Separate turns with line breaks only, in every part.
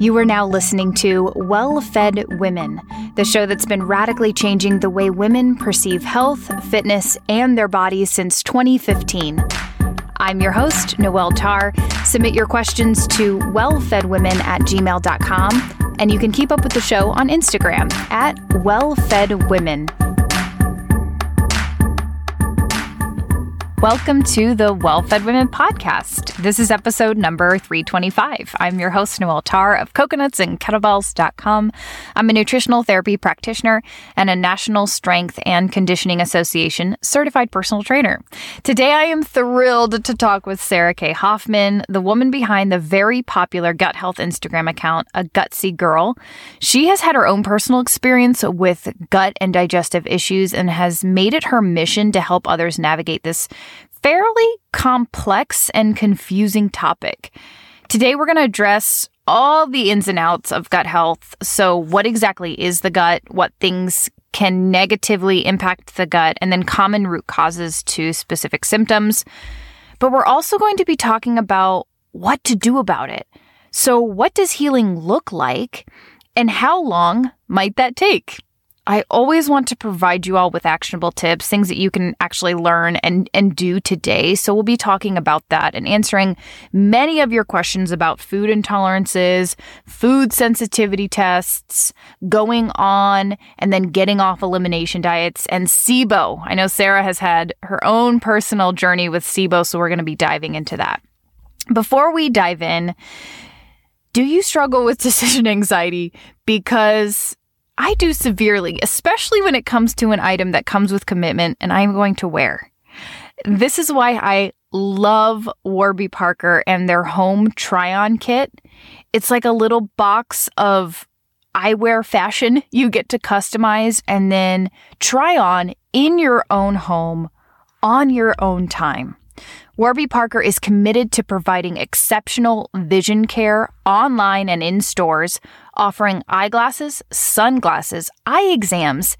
You are now listening to Well Fed Women, the show that's been radically changing the way women perceive health, fitness, and their bodies since 2015. I'm your host, Noelle Tarr. Submit your questions to wellfedwomen at gmail.com, and you can keep up with the show on Instagram at wellfedwomen. Welcome to the Well Fed Women podcast. This is episode number 325. I'm your host, Noelle Tarr of coconutsandkettlebells.com. I'm a nutritional therapy practitioner and a National Strength and Conditioning Association certified personal trainer. Today, I am thrilled to talk with Sarah K. Hoffman, the woman behind the very popular gut health Instagram account, A Gutsy Girl. She has had her own personal experience with gut and digestive issues and has made it her mission to help others navigate this fairly complex and confusing topic. Today, we're going to address all the ins and outs of gut health. So, what exactly is the gut? What things can negatively impact the gut? And then, common root causes to specific symptoms. But we're also going to be talking about what to do about it. So, what does healing look like? And how long might that take? I always want to provide you all with actionable tips, things that you can actually learn and, and do today. So we'll be talking about that and answering many of your questions about food intolerances, food sensitivity tests, going on and then getting off elimination diets, and SIBO. I know Sarah has had her own personal journey with SIBO, so we're going to be diving into that. Before we dive in, do you struggle with decision anxiety? Because I do severely, especially when it comes to an item that comes with commitment and I'm going to wear. This is why I love Warby Parker and their home try on kit. It's like a little box of eyewear fashion you get to customize and then try on in your own home on your own time. Warby Parker is committed to providing exceptional vision care online and in stores, offering eyeglasses, sunglasses, eye exams,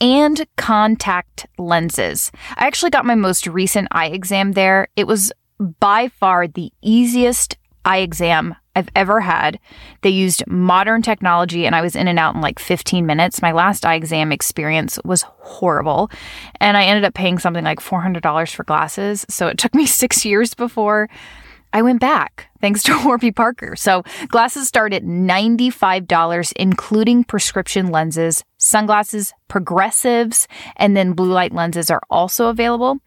and contact lenses. I actually got my most recent eye exam there. It was by far the easiest eye exam I've ever had. They used modern technology and I was in and out in like 15 minutes. My last eye exam experience was horrible. And I ended up paying something like $400 for glasses. So it took me six years before I went back thanks to Warby Parker. So glasses start at $95, including prescription lenses, sunglasses, progressives, and then blue light lenses are also available.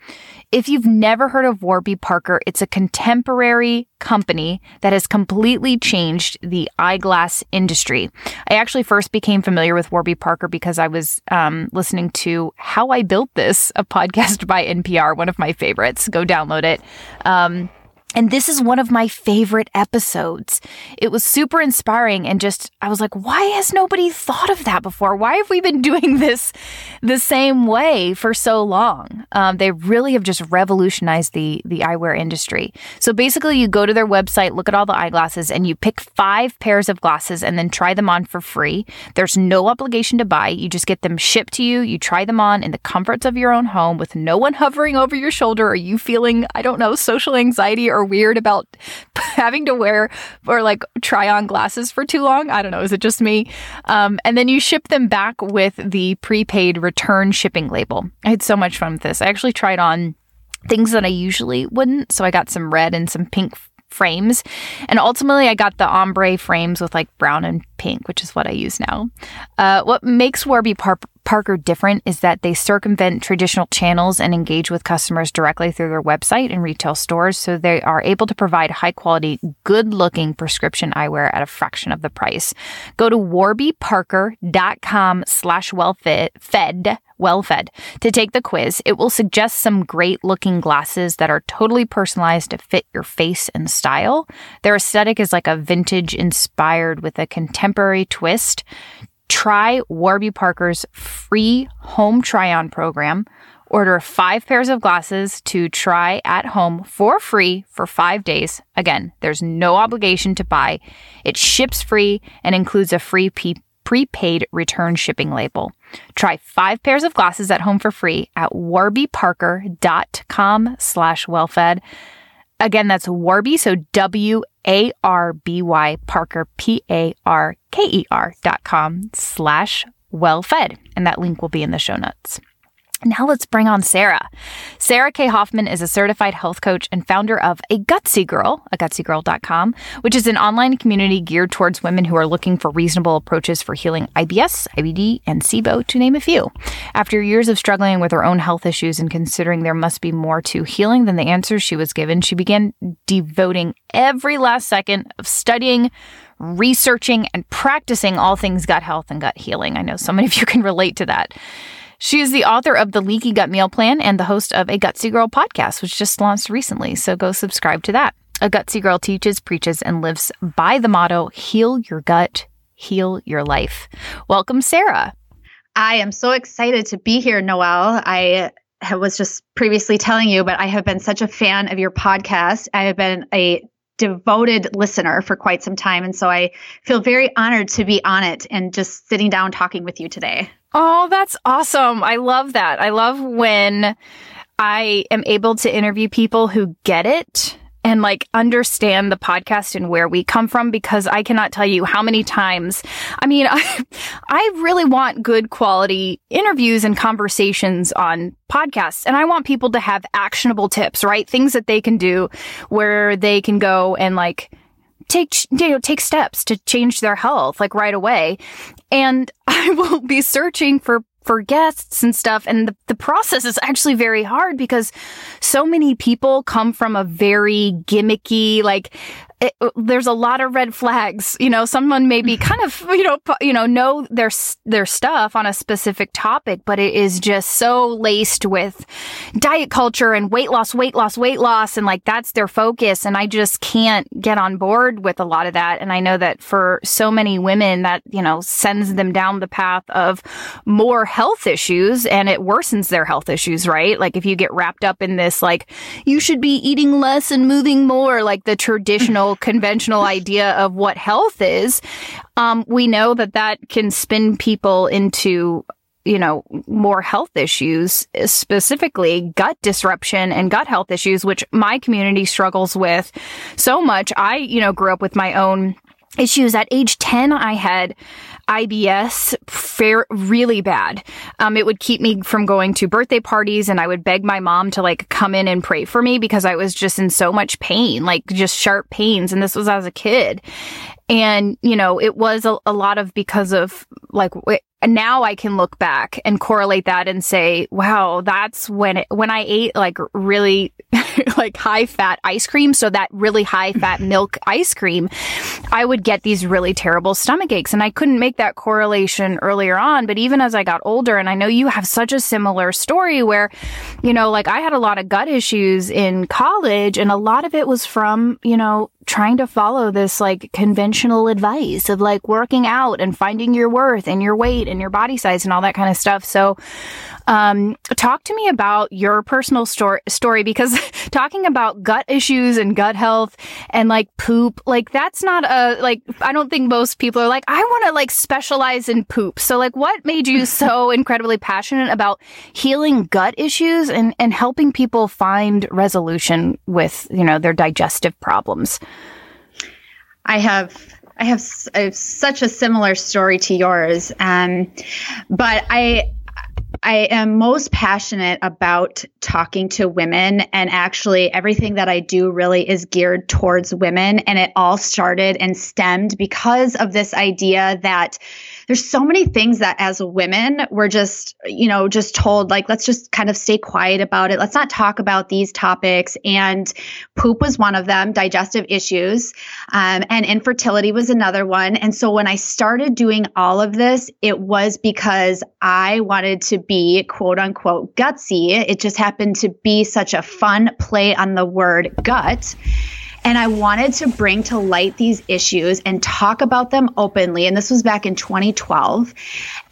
If you've never heard of Warby Parker, it's a contemporary company that has completely changed the eyeglass industry. I actually first became familiar with Warby Parker because I was um, listening to How I Built This, a podcast by NPR, one of my favorites. Go download it. Um, and this is one of my favorite episodes. It was super inspiring and just, I was like, why has nobody thought of that before? Why have we been doing this the same way for so long? Um, they really have just revolutionized the, the eyewear industry. So basically, you go to their website, look at all the eyeglasses, and you pick five pairs of glasses and then try them on for free. There's no obligation to buy. You just get them shipped to you. You try them on in the comforts of your own home with no one hovering over your shoulder or you feeling, I don't know, social anxiety or weird about having to wear or like try on glasses for too long. I don't know. Is it just me? Um, and then you ship them back with the prepaid return shipping label. I had so much fun with this. I actually tried on things that I usually wouldn't. So I got some red and some pink frames. And ultimately, I got the ombre frames with like brown and pink, which is what I use now. Uh, what makes Warby Par- Parker different is that they circumvent traditional channels and engage with customers directly through their website and retail stores, so they are able to provide high quality, good looking prescription eyewear at a fraction of the price. Go to warbyparker.com slash wellfed well fed. To take the quiz, it will suggest some great looking glasses that are totally personalized to fit your face and style. Their aesthetic is like a vintage inspired with a contemporary twist. Try Warby Parker's free home try on program. Order five pairs of glasses to try at home for free for five days. Again, there's no obligation to buy. It ships free and includes a free pe- prepaid return shipping label. Try five pairs of glasses at home for free at warbyparker.com slash wellfed. Again, that's Warby. So W A R B Y Parker, P A R K E R dot com slash wellfed. And that link will be in the show notes. Now let's bring on Sarah. Sarah K. Hoffman is a certified health coach and founder of A Gutsy Girl, a gutsygirl.com, which is an online community geared towards women who are looking for reasonable approaches for healing IBS, IBD, and SIBO, to name a few. After years of struggling with her own health issues and considering there must be more to healing than the answers she was given, she began devoting every last second of studying, researching, and practicing all things gut health and gut healing. I know so many of you can relate to that. She is the author of the Leaky Gut Meal Plan and the host of a Gutsy Girl podcast, which just launched recently. So go subscribe to that. A Gutsy Girl teaches, preaches, and lives by the motto heal your gut, heal your life. Welcome, Sarah.
I am so excited to be here, Noelle. I was just previously telling you, but I have been such a fan of your podcast. I have been a devoted listener for quite some time. And so I feel very honored to be on it and just sitting down talking with you today.
Oh, that's awesome. I love that. I love when I am able to interview people who get it and like understand the podcast and where we come from because I cannot tell you how many times. I mean, I, I really want good quality interviews and conversations on podcasts and I want people to have actionable tips, right? Things that they can do where they can go and like take you know take steps to change their health like right away and i will be searching for for guests and stuff. And the, the process is actually very hard because so many people come from a very gimmicky like it, uh, there's a lot of red flags. You know, someone may be kind of, you know, you know, know their, their stuff on a specific topic, but it is just so laced with diet culture and weight loss, weight loss, weight loss. And like, that's their focus. And I just can't get on board with a lot of that. And I know that for so many women that, you know, sends them down the path of more health issues and it worsens their health issues, right? Like if you get wrapped up in this, like, you should be eating less and moving more, like the mm-hmm. traditional conventional idea of what health is, um, we know that that can spin people into you know, more health issues, specifically gut disruption and gut health issues, which my community struggles with so much. I, you know, grew up with my own issues. At age 10, I had IBS fair, really bad. Um, it would keep me from going to birthday parties and I would beg my mom to like come in and pray for me because I was just in so much pain, like just sharp pains. And this was as a kid. And, you know, it was a, a lot of because of like, now I can look back and correlate that and say, wow, that's when it, when I ate like really like high fat ice cream. So that really high fat milk ice cream, I would get these really terrible stomach aches. And I couldn't make that correlation earlier on. But even as I got older, and I know you have such a similar story where, you know, like I had a lot of gut issues in college and a lot of it was from, you know, trying to follow this like conventional advice of like working out and finding your worth and your weight and your body size and all that kind of stuff. So, um, talk to me about your personal story, story because talking about gut issues and gut health and like poop, like that's not a, like, I don't think most people are like, I want to like specialize in poop. So like what made you so incredibly passionate about healing gut issues and, and helping people find resolution with, you know, their digestive problems?
I have I have, I have such a similar story to yours, um, but I I am most passionate about talking to women, and actually, everything that I do really is geared towards women. And it all started and stemmed because of this idea that there's so many things that as women we're just you know just told like let's just kind of stay quiet about it. Let's not talk about these topics. And poop was one of them digestive issues um, and infertility was another one. And so when i started doing all of this it was because i wanted to be quote unquote gutsy. It just happened to be such a fun play on the word gut and I wanted to bring to light these issues and talk about them openly. And this was back in 2012.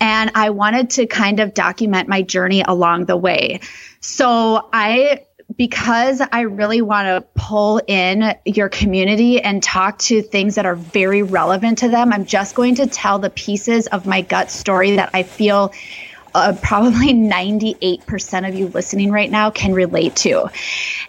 And I wanted to kind of document my journey along the way. So I because I really want to pull in your community and talk to things that are very relevant to them, I'm just going to tell the pieces of my gut story that I feel uh, probably 98% of you listening right now can relate to.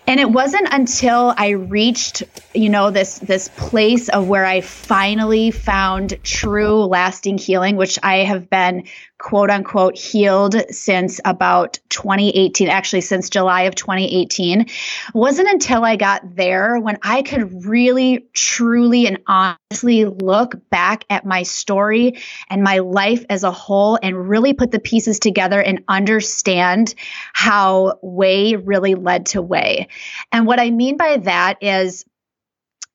And it wasn't until I reached, you know, this this place of where I finally found true lasting healing, which I have been quote unquote healed since about 2018, actually since July of 2018. It wasn't until I got there when I could really, truly, and honestly look back at my story and my life as a whole and really put the pieces together and understand how way really led to way. And what I mean by that is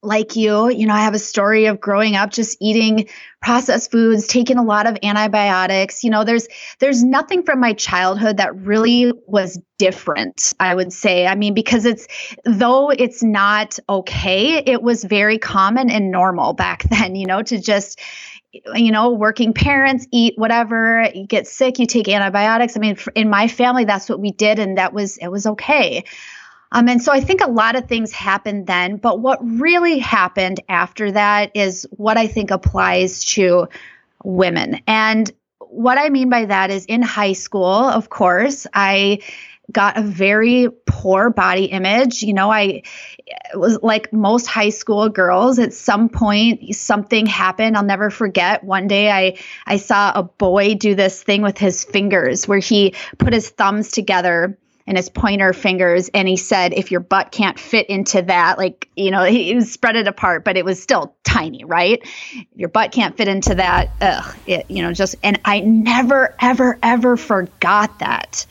like you, you know, I have a story of growing up just eating processed foods, taking a lot of antibiotics. You know, there's there's nothing from my childhood that really was different, I would say. I mean, because it's though it's not okay, it was very common and normal back then, you know, to just you know, working parents eat whatever, you get sick, you take antibiotics. I mean, in my family, that's what we did, and that was it was okay. Um, and so I think a lot of things happened then, but what really happened after that is what I think applies to women. And what I mean by that is in high school, of course, I got a very poor body image. You know, I was like most high school girls at some point something happened. I'll never forget. One day I I saw a boy do this thing with his fingers where he put his thumbs together and his pointer fingers and he said if your butt can't fit into that like you know he, he spread it apart but it was still tiny right? Your butt can't fit into that. Ugh, it, you know just and i never ever ever forgot that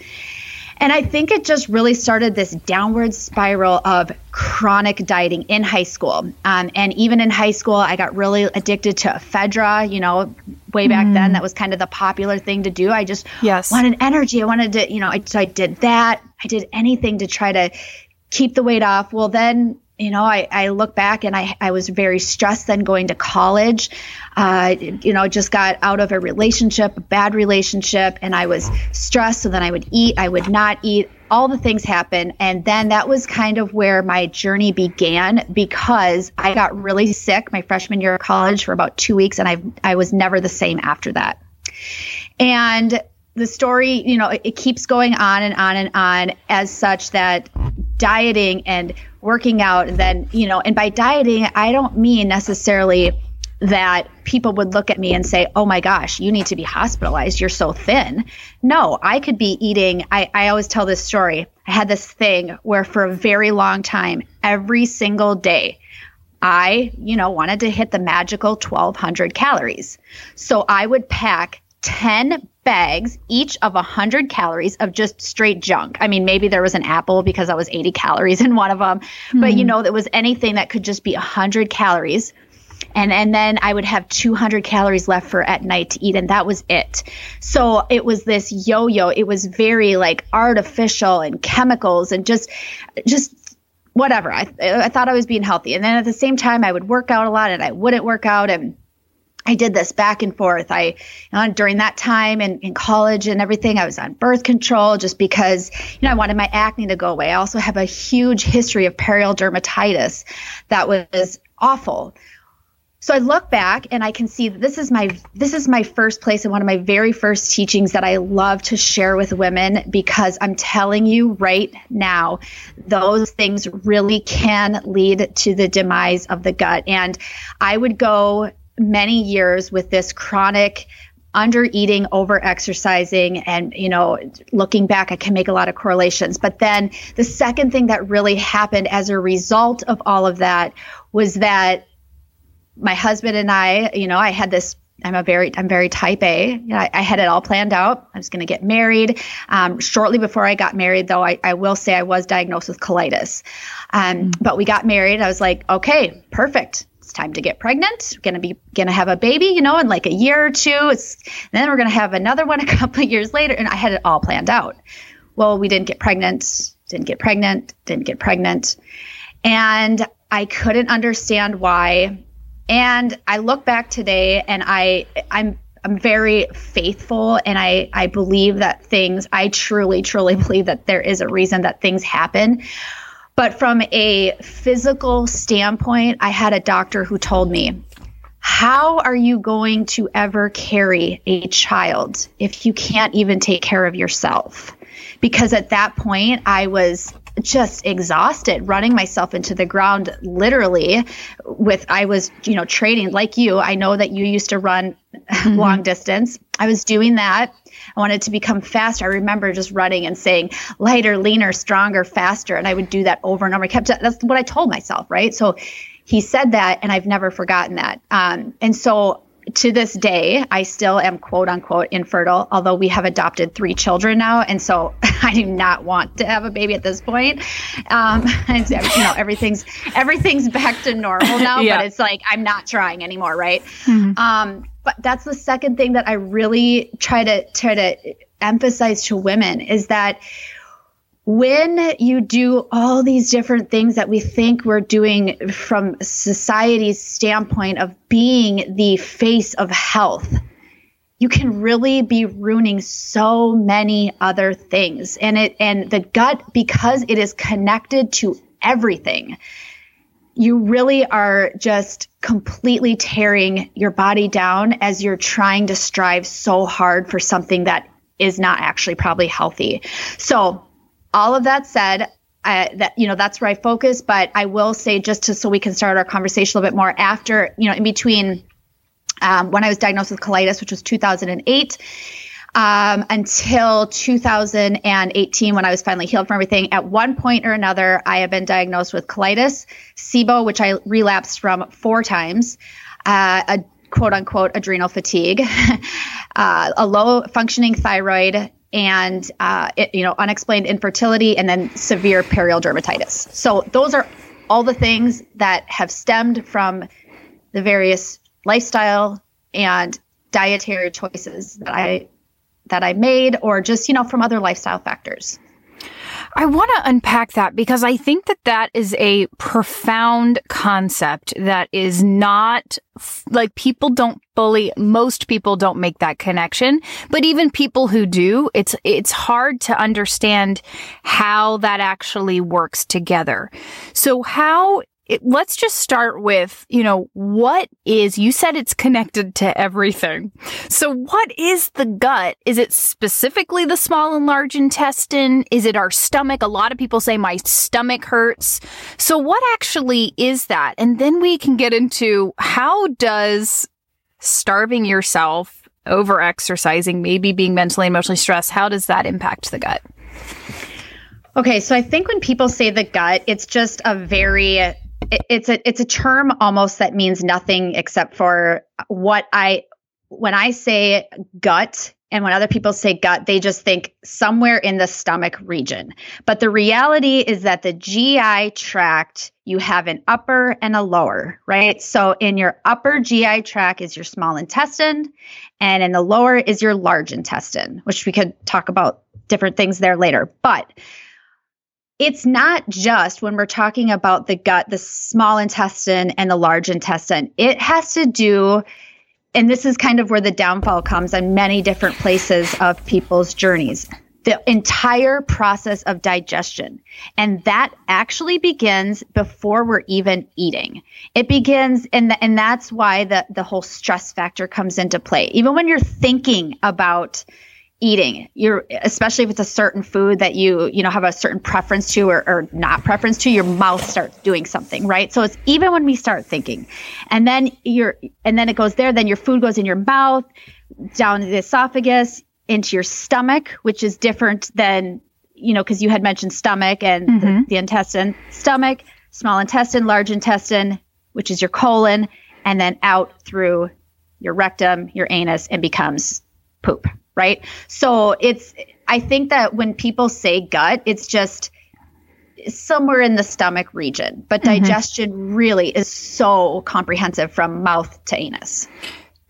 and I think it just really started this downward spiral of chronic dieting in high school. Um, and even in high school, I got really addicted to ephedra. You know, way back mm. then, that was kind of the popular thing to do. I just yes. wanted energy. I wanted to, you know, I, so I did that. I did anything to try to keep the weight off. Well, then you know, I, I look back and I, I was very stressed then going to college. Uh, you know, just got out of a relationship, a bad relationship, and I was stressed. So then I would eat, I would not eat. All the things happened. And then that was kind of where my journey began because I got really sick my freshman year of college for about two weeks, and I, I was never the same after that. And the story, you know, it, it keeps going on and on and on as such that dieting and working out and then you know and by dieting i don't mean necessarily that people would look at me and say oh my gosh you need to be hospitalized. You're so thin. No i could be eating i, I always tell this story. I had this thing where for a very long time every single day i you know wanted to hit the magical 1200 calories. So i would pack 10 bags, each of 100 calories of just straight junk. I mean, maybe there was an apple because that was 80 calories in one of them, mm-hmm. but you hmm. know, there was anything that could just be 100 calories. And, and then I would have 200 calories left for at night to eat, and that was it. So it was this yo-yo. It was very like artificial and chemicals and just, just whatever. I, I thought I was being healthy, and then at the same time, I would work out a lot, and I wouldn't work out, and I did this back and forth. I, you know, during that time in, in college and everything, I was on birth control just because, you know, I wanted my acne to go away. I also have a huge history of perioral dermatitis that was awful. So I look back and I can see that this is my this is my first place and one of my very first teachings that I love to share with women because I'm telling you right now those things really can lead to the demise of the gut and I would go many years with this chronic under eating, over exercising, and you know, looking back, I can make a lot of correlations. But then the second thing that really happened as a result of all of that was that my husband and I, you know, I had this. I'm a very, I'm very type A. You know, I, I had it all planned out. I was going to get married. Um, shortly before I got married, though, I, I will say I was diagnosed with colitis. Um, mm-hmm. But we got married. I was like, okay, perfect it's time to get pregnant. Gonna be gonna have a baby, you know, in like a year or two. It's then we're gonna have another one a couple of years later, and I had it all planned out. Well, we didn't get pregnant, didn't get pregnant, didn't get pregnant, and I couldn't understand why. And I look back today, and I I'm I'm very faithful and I, I believe that things, I truly, truly believe that there is a reason that things happen. But from a physical standpoint, I had a doctor who told me how are you going to ever carry a child if you can't even take care of yourself? Because at that point, I was just exhausted running myself into the ground literally with i was you know training like you i know that you used to run mm-hmm. long distance i was doing that i wanted to become faster i remember just running and saying lighter leaner stronger faster and i would do that over and over i kept that's what i told myself right so he said that and i've never forgotten that um, and so to this day, I still am quote unquote infertile, although we have adopted three children now. And so I do not want to have a baby at this point. Um, and, you know, everything's, everything's back to normal now, yeah. but it's like, I'm not trying anymore. Right. Mm-hmm. Um, but that's the second thing that I really try to, try to emphasize to women is that when you do all these different things that we think we're doing from society's standpoint of being the face of health, you can really be ruining so many other things. And it and the gut because it is connected to everything. You really are just completely tearing your body down as you're trying to strive so hard for something that is not actually probably healthy. So, all of that said, that you know that's where I focus. But I will say just to so we can start our conversation a little bit more after you know in between um, when I was diagnosed with colitis, which was 2008. Um, until 2018 when I was finally healed from everything. At one point or another, I have been diagnosed with colitis, SIBO, which I relapsed from four times, uh, a quote unquote adrenal fatigue, uh, a low functioning thyroid, and uh, it, you know unexplained infertility and then severe perioral dermatitis so those are all the things that have stemmed from the various lifestyle and dietary choices that i that i made or just you know from other lifestyle factors
I want to unpack that because I think that that is a profound concept that is not like people don't fully, most people don't make that connection, but even people who do, it's, it's hard to understand how that actually works together. So how it, let's just start with, you know, what is, you said it's connected to everything. So what is the gut? Is it specifically the small and large intestine? Is it our stomach? A lot of people say my stomach hurts. So what actually is that? And then we can get into how does starving yourself, over exercising, maybe being mentally and emotionally stressed, how does that impact the gut?
Okay, so I think when people say the gut, it's just a very it's a it's a term almost that means nothing except for what I when I say gut and when other people say gut, they just think somewhere in the stomach region. But the reality is that the GI tract, you have an upper and a lower, right? So in your upper GI tract is your small intestine, and in the lower is your large intestine, which we could talk about different things there later. But it's not just when we're talking about the gut, the small intestine and the large intestine. It has to do, and this is kind of where the downfall comes on many different places of people's journeys. The entire process of digestion. And that actually begins before we're even eating. It begins, and, and that's why the, the whole stress factor comes into play. Even when you're thinking about, eating. You're especially if it's a certain food that you you know have a certain preference to or, or, not preference to your mouth starts doing something right? So it's even when we start thinking. And then you're and then it goes there then your food goes in your mouth down the esophagus into your stomach which is different than you know because you had mentioned stomach and mm-hmm. the, the intestine. Stomach small intestine large intestine which is your colon and then out through your rectum your anus and becomes poop right? So it's, I think that when people say gut, it's just somewhere in the stomach region, but mm-hmm. digestion really is so comprehensive from mouth to anus.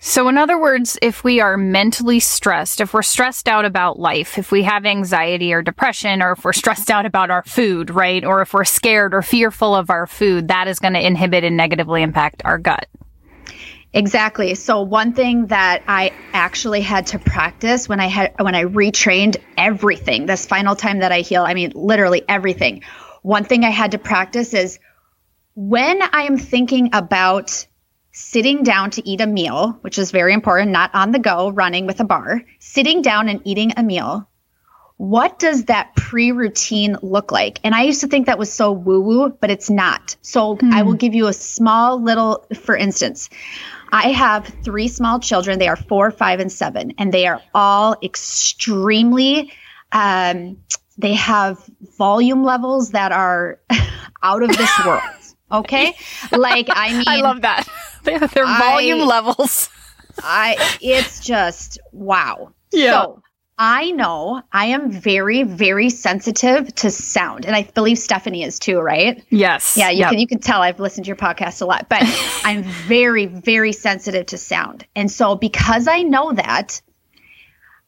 So, in other words, if we are mentally stressed, if we're stressed out about life, if we have anxiety or depression, or if we're stressed out about our food, right? Or if we're scared or fearful of our food, that is going to inhibit and negatively impact our gut.
Exactly. So one thing that I actually had to practice when I had when I retrained everything, this final time that I heal, I mean literally everything. One thing I had to practice is when I am thinking about sitting down to eat a meal, which is very important, not on the go, running with a bar, sitting down and eating a meal, what does that pre routine look like? And I used to think that was so woo woo, but it's not. So hmm. I will give you a small little, for instance, I have three small children. They are four, five, and seven, and they are all extremely, um, they have volume levels that are out of this world. Okay. Like, I mean,
I love that. They have their volume I, levels.
I, it's just wow.
Yeah. So,
I know I am very, very sensitive to sound, and I believe Stephanie is too, right?
Yes.
Yeah, you yep. can you can tell I've listened to your podcast a lot, but I'm very, very sensitive to sound, and so because I know that,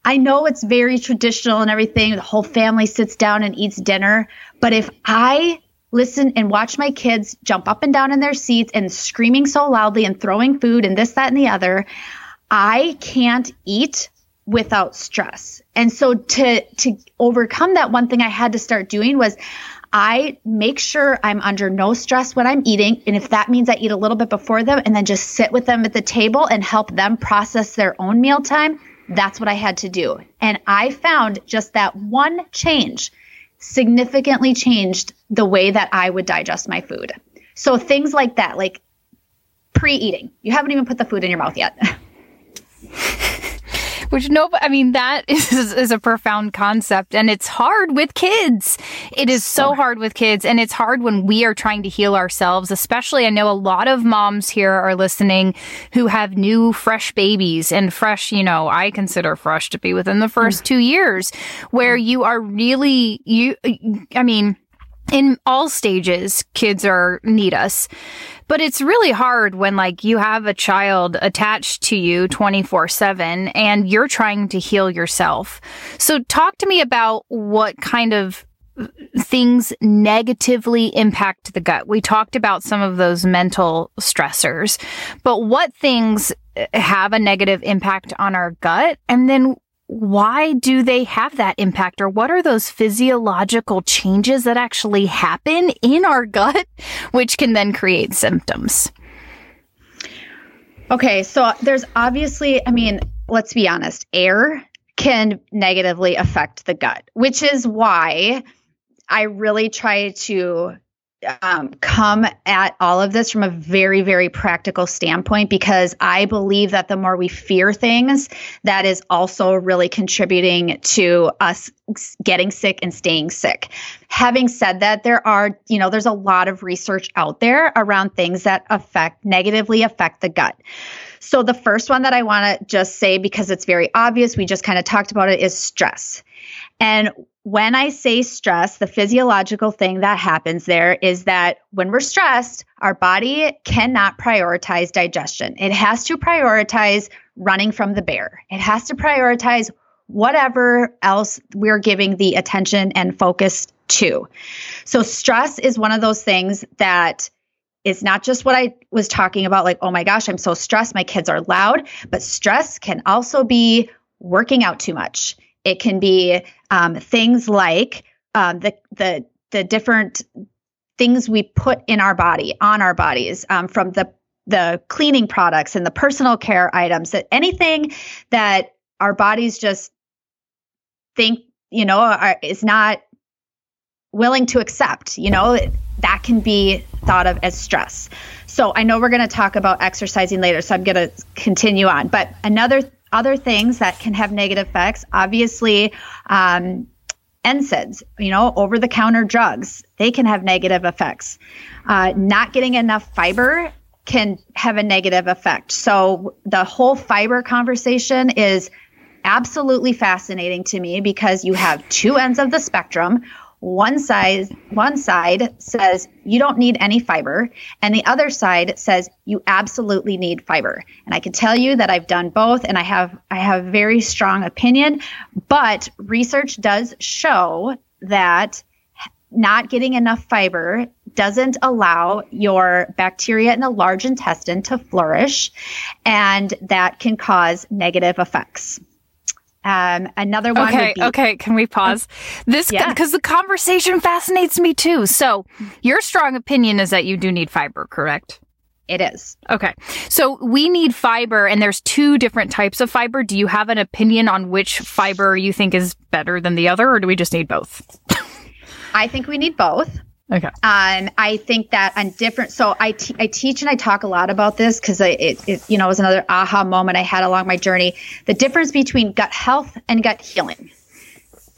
I know it's very traditional and everything. The whole family sits down and eats dinner, but if I listen and watch my kids jump up and down in their seats and screaming so loudly and throwing food and this, that, and the other, I can't eat without stress. And so to to overcome that one thing I had to start doing was I make sure I'm under no stress when I'm eating. And if that means I eat a little bit before them and then just sit with them at the table and help them process their own mealtime, that's what I had to do. And I found just that one change significantly changed the way that I would digest my food. So things like that, like pre eating, you haven't even put the food in your mouth yet.
which no, I mean, that is, is a profound concept and it's hard with kids. It is so hard with kids and it's hard when we are trying to heal ourselves, especially I know a lot of moms here are listening who have new fresh babies and fresh, you know, I consider fresh to be within the first mm. two years where you are really, you, I mean, in all stages, kids are need us. But it's really hard when like you have a child attached to you 24 seven and you're trying to heal yourself. So talk to me about what kind of things negatively impact the gut. We talked about some of those mental stressors, but what things eh, have a negative impact on our gut? And then why do they have that impact? Or what are those physiological changes that actually happen in our gut which can then create symptoms?
Okay so there's obviously i mean let's be honest air can negatively affect the gut which is why i really try to um, come at all of this from a very, very practical standpoint because I believe that the more we fear things, that is also really contributing to us getting sick and staying sick. Having said that, there are, you know, there's a lot of research out there around things that affect negatively affect the gut. So the first one that I want to just say because it's very obvious, we just kind of talked about it is stress. And when I say stress, the physiological thing that happens there is that when we're stressed, our body cannot prioritize digestion. It has to prioritize running from the bear. It has to prioritize whatever else we're giving the attention and focus to. So, stress is one of those things that is not just what I was talking about, like, oh my gosh, I'm so stressed, my kids are loud, but stress can also be working out too much. It can be um, things like um, the the the different things we put in our body on our bodies um, from the the cleaning products and the personal care items that anything that our bodies just think you know are, is not willing to accept you know that can be thought of as stress. So i know we're going to talk about exercising later so i'm going to continue on. But another other things that can have negative effects, obviously, um, NSAIDs, you know, over the counter drugs, they can have negative effects. Uh, not getting enough fiber can have a negative effect. So the whole fiber conversation is absolutely fascinating to me because you have two ends of the spectrum one side one side says you don't need any fiber and the other side says you absolutely need fiber. And i can tell you that i've done both and i have i have very strong opinion but research does show that not getting enough fiber doesn't allow your bacteria in the large intestine to flourish and that can cause negative effects um, another one.
Okay, be- okay. Can we pause this? Because yeah. the conversation fascinates me too. So, your strong opinion is that you do need fiber, correct?
It is.
Okay. So we need fiber, and there's two different types of fiber. Do you have an opinion on which fiber you think is better than the other, or do we just need both?
I think we need both.
Okay.
Um, I think that on different, so I, t- I teach and I talk a lot about this because it, it, you know, was another aha moment I had along my journey. The difference between gut health and gut healing.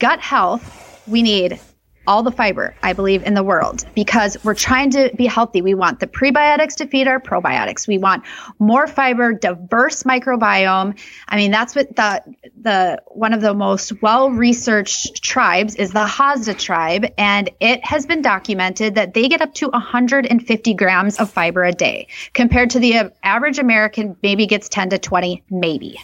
Gut health, we need all the fiber, I believe, in the world because we're trying to be healthy. We want the prebiotics to feed our probiotics. We want more fiber, diverse microbiome. I mean, that's what the the one of the most well-researched tribes is the Hazda tribe, and it has been documented that they get up to 150 grams of fiber a day, compared to the average American maybe gets 10 to 20, maybe.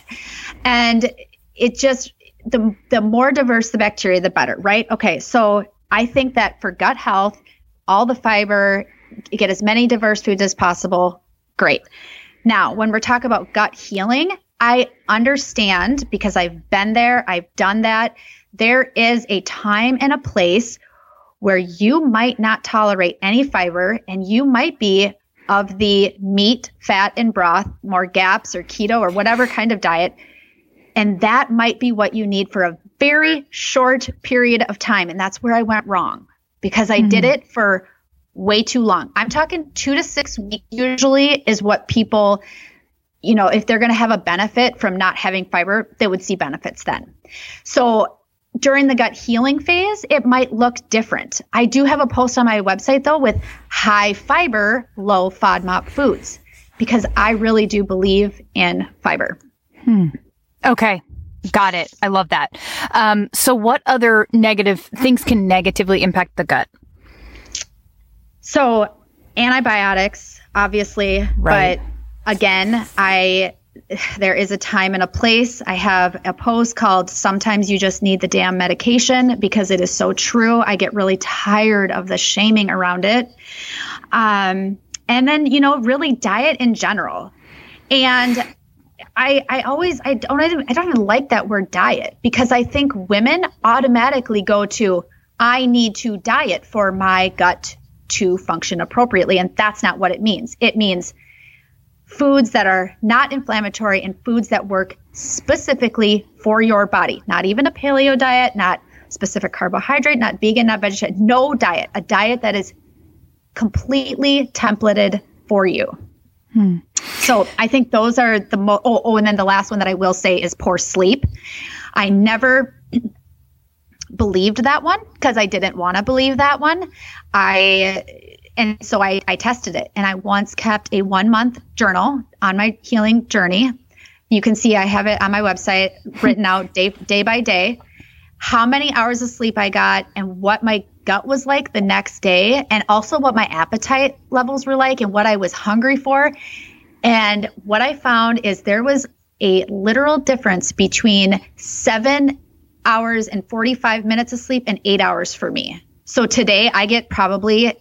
And it just the the more diverse the bacteria, the better, right? Okay, so I think that for gut health, all the fiber, get as many diverse foods as possible. Great. Now, when we're talking about gut healing, I understand because I've been there, I've done that. There is a time and a place where you might not tolerate any fiber and you might be of the meat, fat, and broth, more GAPS or keto or whatever kind of diet. And that might be what you need for a very short period of time. And that's where I went wrong because I mm-hmm. did it for way too long. I'm talking two to six weeks usually is what people, you know, if they're going to have a benefit from not having fiber, they would see benefits then. So during the gut healing phase, it might look different. I do have a post on my website though with high fiber, low FODMAP foods because I really do believe in fiber.
Hmm. Okay. Got it. I love that. Um, so, what other negative things can negatively impact the gut?
So, antibiotics, obviously, right. but again, I there is a time and a place. I have a post called Sometimes You Just Need the Damn Medication because it is so true. I get really tired of the shaming around it. Um, and then, you know, really diet in general. And I, I always I don't I don't even like that word diet because I think women automatically go to I need to diet for my gut to function appropriately and that's not what it means. It means foods that are not inflammatory and foods that work specifically for your body. Not even a paleo diet, not specific carbohydrate, not vegan, not vegetarian, no diet. A diet that is completely templated for you. Hmm. So I think those are the most. Oh, oh, and then the last one that I will say is poor sleep. I never believed that one because I didn't want to believe that one. I and so I, I tested it and I once kept a one month journal on my healing journey. You can see I have it on my website written out day day by day, how many hours of sleep I got and what my gut was like the next day and also what my appetite levels were like and what I was hungry for. And what I found is there was a literal difference between seven hours and 45 minutes of sleep and eight hours for me. So today I get probably,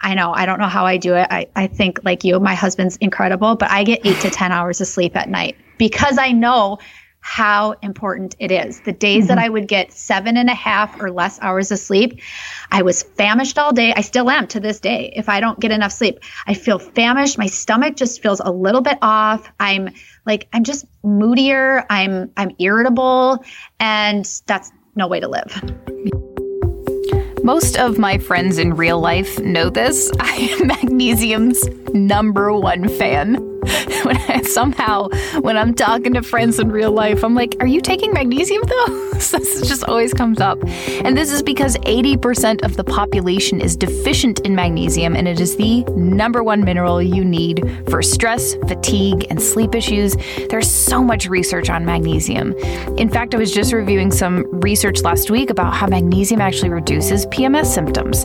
I know, I don't know how I do it. I, I think like you, my husband's incredible, but I get eight to 10 hours of sleep at night because I know how important it is. The days mm-hmm. that I would get seven and a half or less hours of sleep, I was famished all day. I still am to this day. If I don't get enough sleep, I feel famished. My stomach just feels a little bit off. I'm like, I'm just moodier. I'm, I'm irritable. And that's no way to live.
Most of my friends in real life know this. I am magnesium's number one fan. when I, somehow when I'm talking to friends in real life, I'm like, "Are you taking magnesium though?" this just always comes up, and this is because 80% of the population is deficient in magnesium, and it is the number one mineral you need for stress, fatigue, and sleep issues. There's so much research on magnesium. In fact, I was just reviewing some research last week about how magnesium actually reduces PMS symptoms.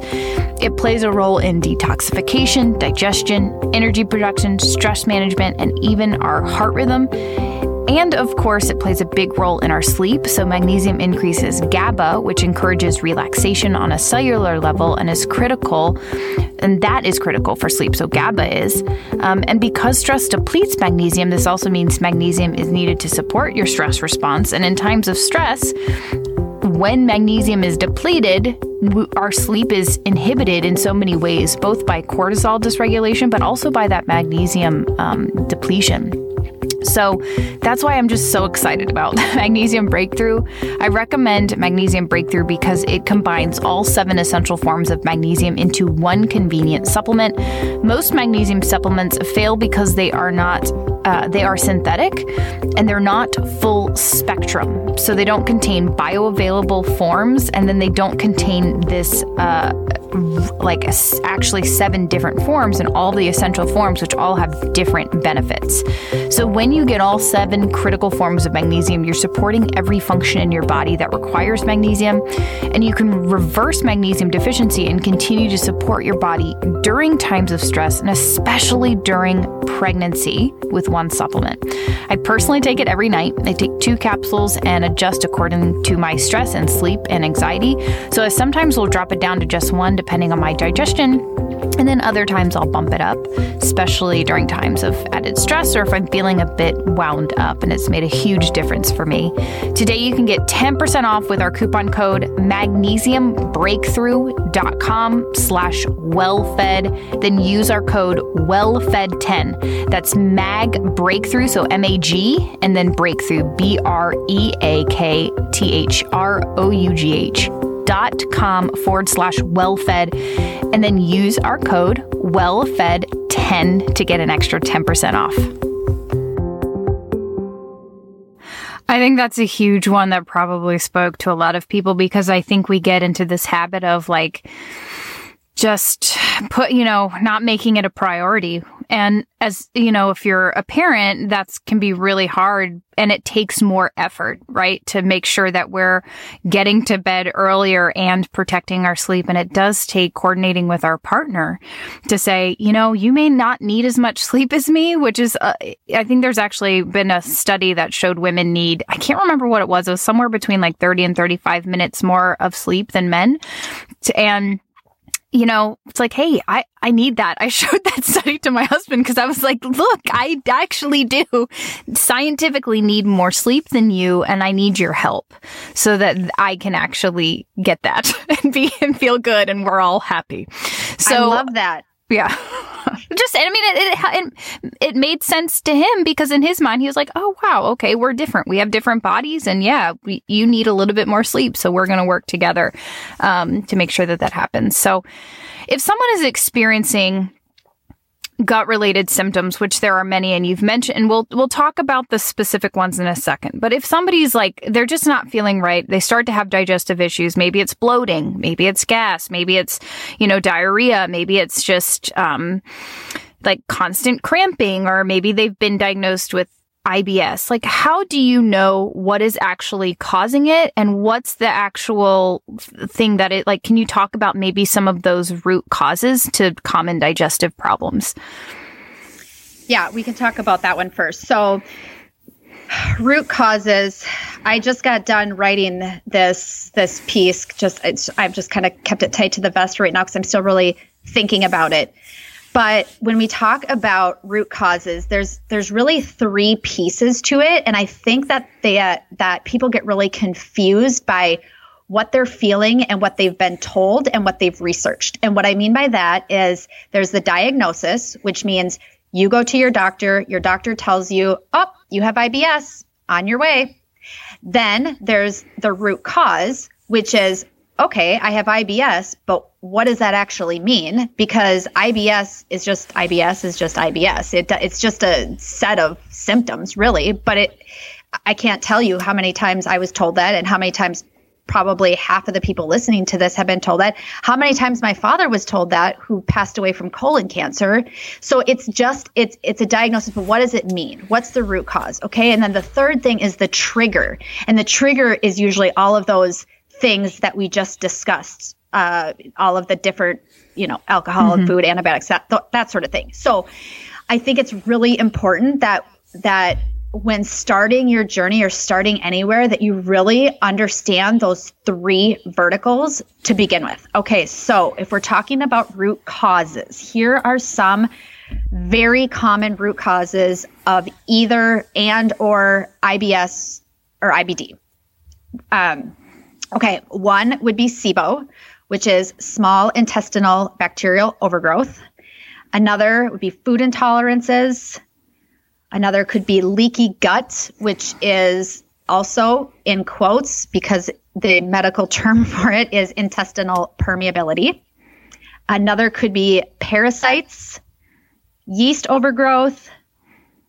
It plays a role in detoxification, digestion, energy production, stress management, and even our heart rhythm. And of course, it plays a big role in our sleep. So, magnesium increases GABA, which encourages relaxation on a cellular level and is critical. And that is critical for sleep. So, GABA is. Um, and because stress depletes magnesium, this also means magnesium is needed to support your stress response. And in times of stress, when magnesium is depleted, our sleep is inhibited in so many ways, both by cortisol dysregulation, but also by that magnesium um, depletion. So that's why I'm just so excited about Magnesium Breakthrough. I recommend Magnesium Breakthrough because it combines all seven essential forms of magnesium into one convenient supplement. Most magnesium supplements fail because they are not uh, they are synthetic and they're not full spectrum. So they don't contain bioavailable forms and then they don't contain this, uh, like actually seven different forms and all the essential forms, which all have different benefits. So when you get all seven critical forms of magnesium, you're supporting every function in your body that requires magnesium and you can reverse magnesium deficiency and continue to support your body during times of stress and especially during pregnancy with one supplement. I personally take it every night. I take two capsules and adjust according to my stress and sleep and anxiety. So I sometimes will drop it down to just one depending on my digestion. And then other times I'll bump it up, especially during times of added stress or if I'm feeling a bit wound up, and it's made a huge difference for me. Today you can get 10% off with our coupon code magnesiumbreakthrough.com slash wellfed. Then use our code wellfed10. That's mag breakthrough, so M A G, and then breakthrough, B R E A K T H R O U G H com forward slash wellfed and then use our code wellfed10 to get an extra 10% off. I think that's a huge one that probably spoke to a lot of people because I think we get into this habit of like, just put, you know, not making it a priority. And as, you know, if you're a parent, that's can be really hard and it takes more effort, right? To make sure that we're getting to bed earlier and protecting our sleep. And it does take coordinating with our partner to say, you know, you may not need as much sleep as me, which is, uh, I think there's actually been a study that showed women need, I can't remember what it was. It was somewhere between like 30 and 35 minutes more of sleep than men. And you know, it's like, hey, I, I need that. I showed that study to my husband because I was like, look, I actually do scientifically need more sleep than you and I need your help so that I can actually get that and be and feel good and we're all happy. So
I love that.
Yeah. Just, I mean, it, it, it, made sense to him because in his mind, he was like, oh, wow, okay, we're different. We have different bodies. And yeah, we, you need a little bit more sleep. So we're going to work together um, to make sure that that happens. So if someone is experiencing gut related symptoms, which there are many, and you've mentioned, and we'll, we'll talk about the specific ones in a second. But if somebody's like, they're just not feeling right, they start to have digestive issues. Maybe it's bloating. Maybe it's gas. Maybe it's, you know, diarrhea. Maybe it's just, um, like constant cramping, or maybe they've been diagnosed with IBS? Like, how do you know what is actually causing it and what's the actual thing that it, like, can you talk about maybe some of those root causes to common digestive problems?
Yeah, we can talk about that one first. So, root causes i just got done writing this this piece just i've just kind of kept it tight to the vest right now because i'm still really thinking about it but when we talk about root causes, there's there's really three pieces to it, and I think that they uh, that people get really confused by what they're feeling and what they've been told and what they've researched. And what I mean by that is there's the diagnosis, which means you go to your doctor, your doctor tells you, "Oh, you have IBS, on your way." Then there's the root cause, which is okay, I have IBS, but what does that actually mean? Because IBS is just IBS is just IBS. It, it's just a set of symptoms, really. But it, I can't tell you how many times I was told that, and how many times probably half of the people listening to this have been told that. How many times my father was told that, who passed away from colon cancer. So it's just it's it's a diagnosis, but what does it mean? What's the root cause? Okay, and then the third thing is the trigger, and the trigger is usually all of those things that we just discussed, uh, all of the different, you know, alcohol, mm-hmm. food, antibiotics, that that sort of thing. So, I think it's really important that that when starting your journey or starting anywhere that you really understand those three verticals to begin with. Okay, so if we're talking about root causes, here are some very common root causes of either and or IBS or IBD. Um, Okay, one would be SIBO, which is small intestinal bacterial overgrowth. Another would be food intolerances. Another could be leaky gut, which is also in quotes because the medical term for it is intestinal permeability. Another could be parasites, yeast overgrowth,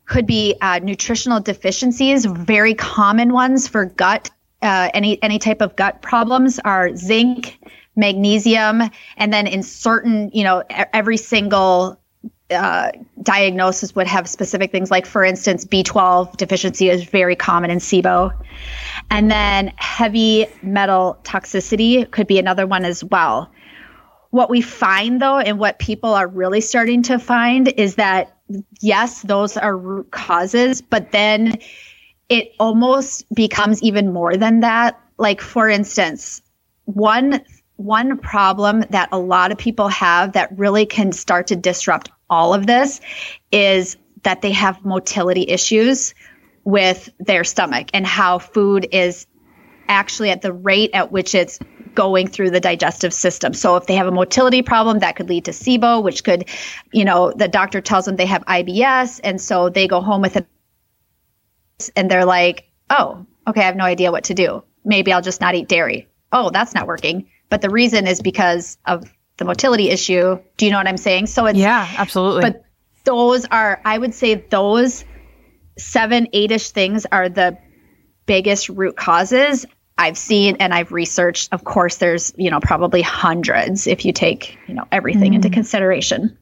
could be uh, nutritional deficiencies. Very common ones for gut, uh, any any type of gut problems are zinc, magnesium, and then in certain, you know, every single uh, diagnosis would have specific things like, for instance, B12 deficiency is very common in SIBO. And then heavy metal toxicity could be another one as well. What we find though, and what people are really starting to find is that yes, those are root causes, but then it almost becomes even more than that. Like, for instance, one one problem that a lot of people have that really can start to disrupt all of this is that they have motility issues with their stomach and how food is actually at the rate at which it's going through the digestive system. So if they have a motility problem, that could lead to SIBO, which could, you know, the doctor tells them they have IBS. And so they go home with it and they're like, oh, okay, I have no idea what to do. Maybe I'll just not eat dairy. Oh, that's not working. But the reason is because of the motility issue. Do you know what I'm saying?
So it's yeah, absolutely.
But those are, I would say, those seven, eight-ish things are the biggest root causes I've seen and I've researched. Of course, there's you know probably hundreds if you take you know everything mm. into consideration.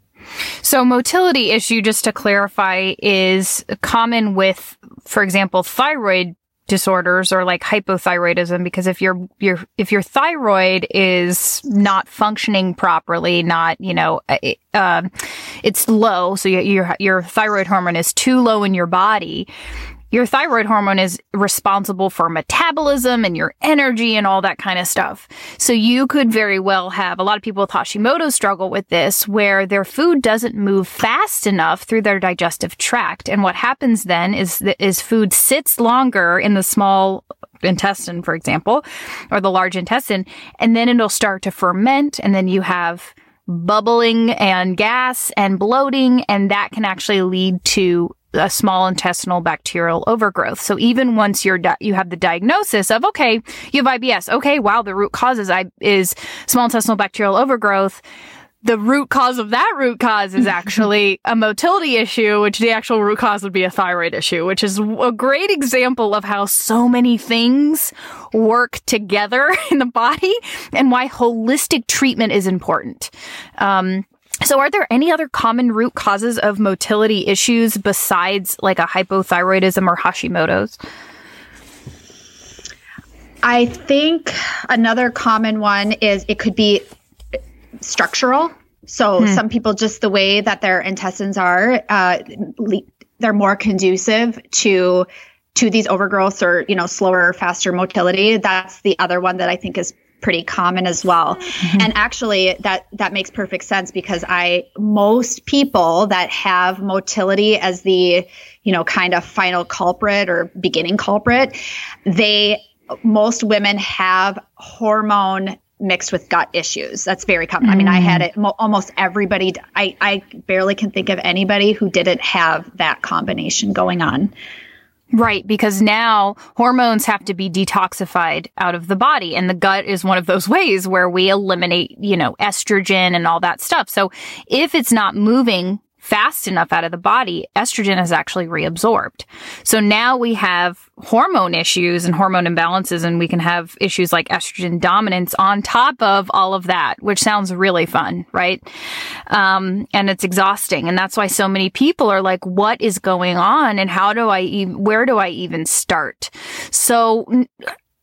So, motility issue, just to clarify, is common with, for example, thyroid disorders or like hypothyroidism because if your your if your thyroid is not functioning properly not you know it, uh, it's low so your your thyroid hormone is too low in your body your thyroid hormone is responsible for metabolism and your energy and all that kind of stuff. So you could very well have a lot of people with Hashimoto struggle with this where their food doesn't move fast enough through their digestive tract. And what happens then is that is food sits longer in the small intestine, for example, or the large intestine, and then it'll start to ferment and then you have bubbling and gas and bloating, and that can actually lead to a small intestinal bacterial overgrowth. So even once you're di- you have the diagnosis of okay, you have IBS. Okay, wow, the root cause is, I- is small intestinal bacterial overgrowth. The root cause of that root cause is actually a motility issue, which the actual root cause would be a thyroid issue, which is a great example of how so many things work together in the body and why holistic treatment is important. Um, so, are there any other common root causes of motility issues besides like a hypothyroidism or Hashimoto's?
I think another common one is it could be structural. So, hmm. some people just the way that their intestines are, uh, they're more conducive to to these overgrowths or you know slower faster motility that's the other one that i think is pretty common as well. Mm-hmm. And actually that that makes perfect sense because I most people that have motility as the, you know, kind of final culprit or beginning culprit, they most women have hormone mixed with gut issues. That's very common. Mm. I mean, I had it mo- almost everybody. I, I barely can think of anybody who didn't have that combination going on.
Right, because now hormones have to be detoxified out of the body and the gut is one of those ways where we eliminate, you know, estrogen and all that stuff. So if it's not moving fast enough out of the body, estrogen is actually reabsorbed. So now we have hormone issues and hormone imbalances, and we can have issues like estrogen dominance on top of all of that, which sounds really fun, right? Um, and it's exhausting. And that's why so many people are like, what is going on? And how do I even, where do I even start? So,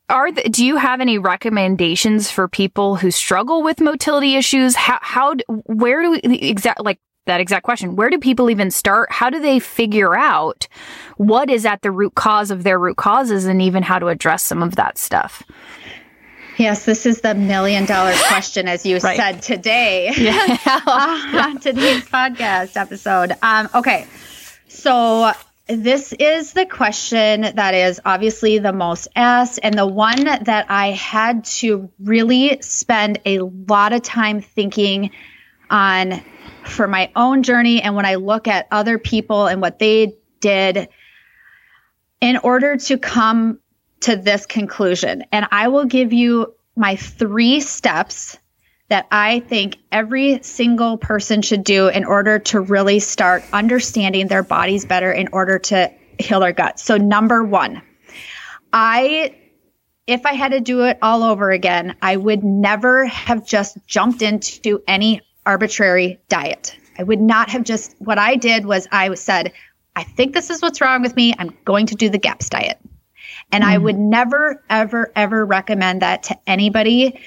are the, do you have any recommendations for people who struggle with motility issues? How, how where do we exact like that exact question. Where do people even start? How do they figure out what is at the root cause of their root causes and even how to address some of that stuff?
Yes, this is the million dollar question, as you right. said today yeah. on today's podcast episode. Um, okay, so this is the question that is obviously the most asked, and the one that I had to really spend a lot of time thinking on for my own journey. And when I look at other people and what they did in order to come to this conclusion, and I will give you my three steps that I think every single person should do in order to really start understanding their bodies better in order to heal their gut. So, number one, I, if I had to do it all over again, I would never have just jumped into any arbitrary diet. I would not have just, what I did was I said, I think this is what's wrong with me. I'm going to do the GAPS diet. And mm. I would never, ever, ever recommend that to anybody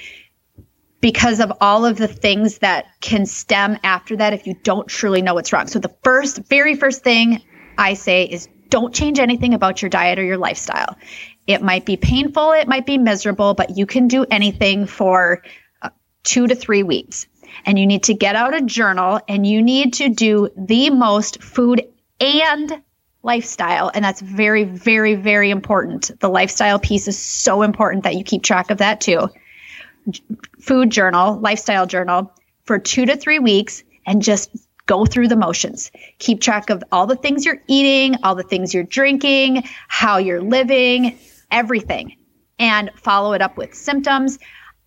because of all of the things that can stem after that if you don't truly know what's wrong. So, the first, very first thing I say is don't change anything about your diet or your lifestyle. It might be painful, it might be miserable, but you can do anything for uh, two to three weeks. And you need to get out a journal and you need to do the most food and lifestyle. And that's very, very, very important. The lifestyle piece is so important that you keep track of that too food journal, lifestyle journal for two to three weeks and just go through the motions. Keep track of all the things you're eating, all the things you're drinking, how you're living, everything, and follow it up with symptoms.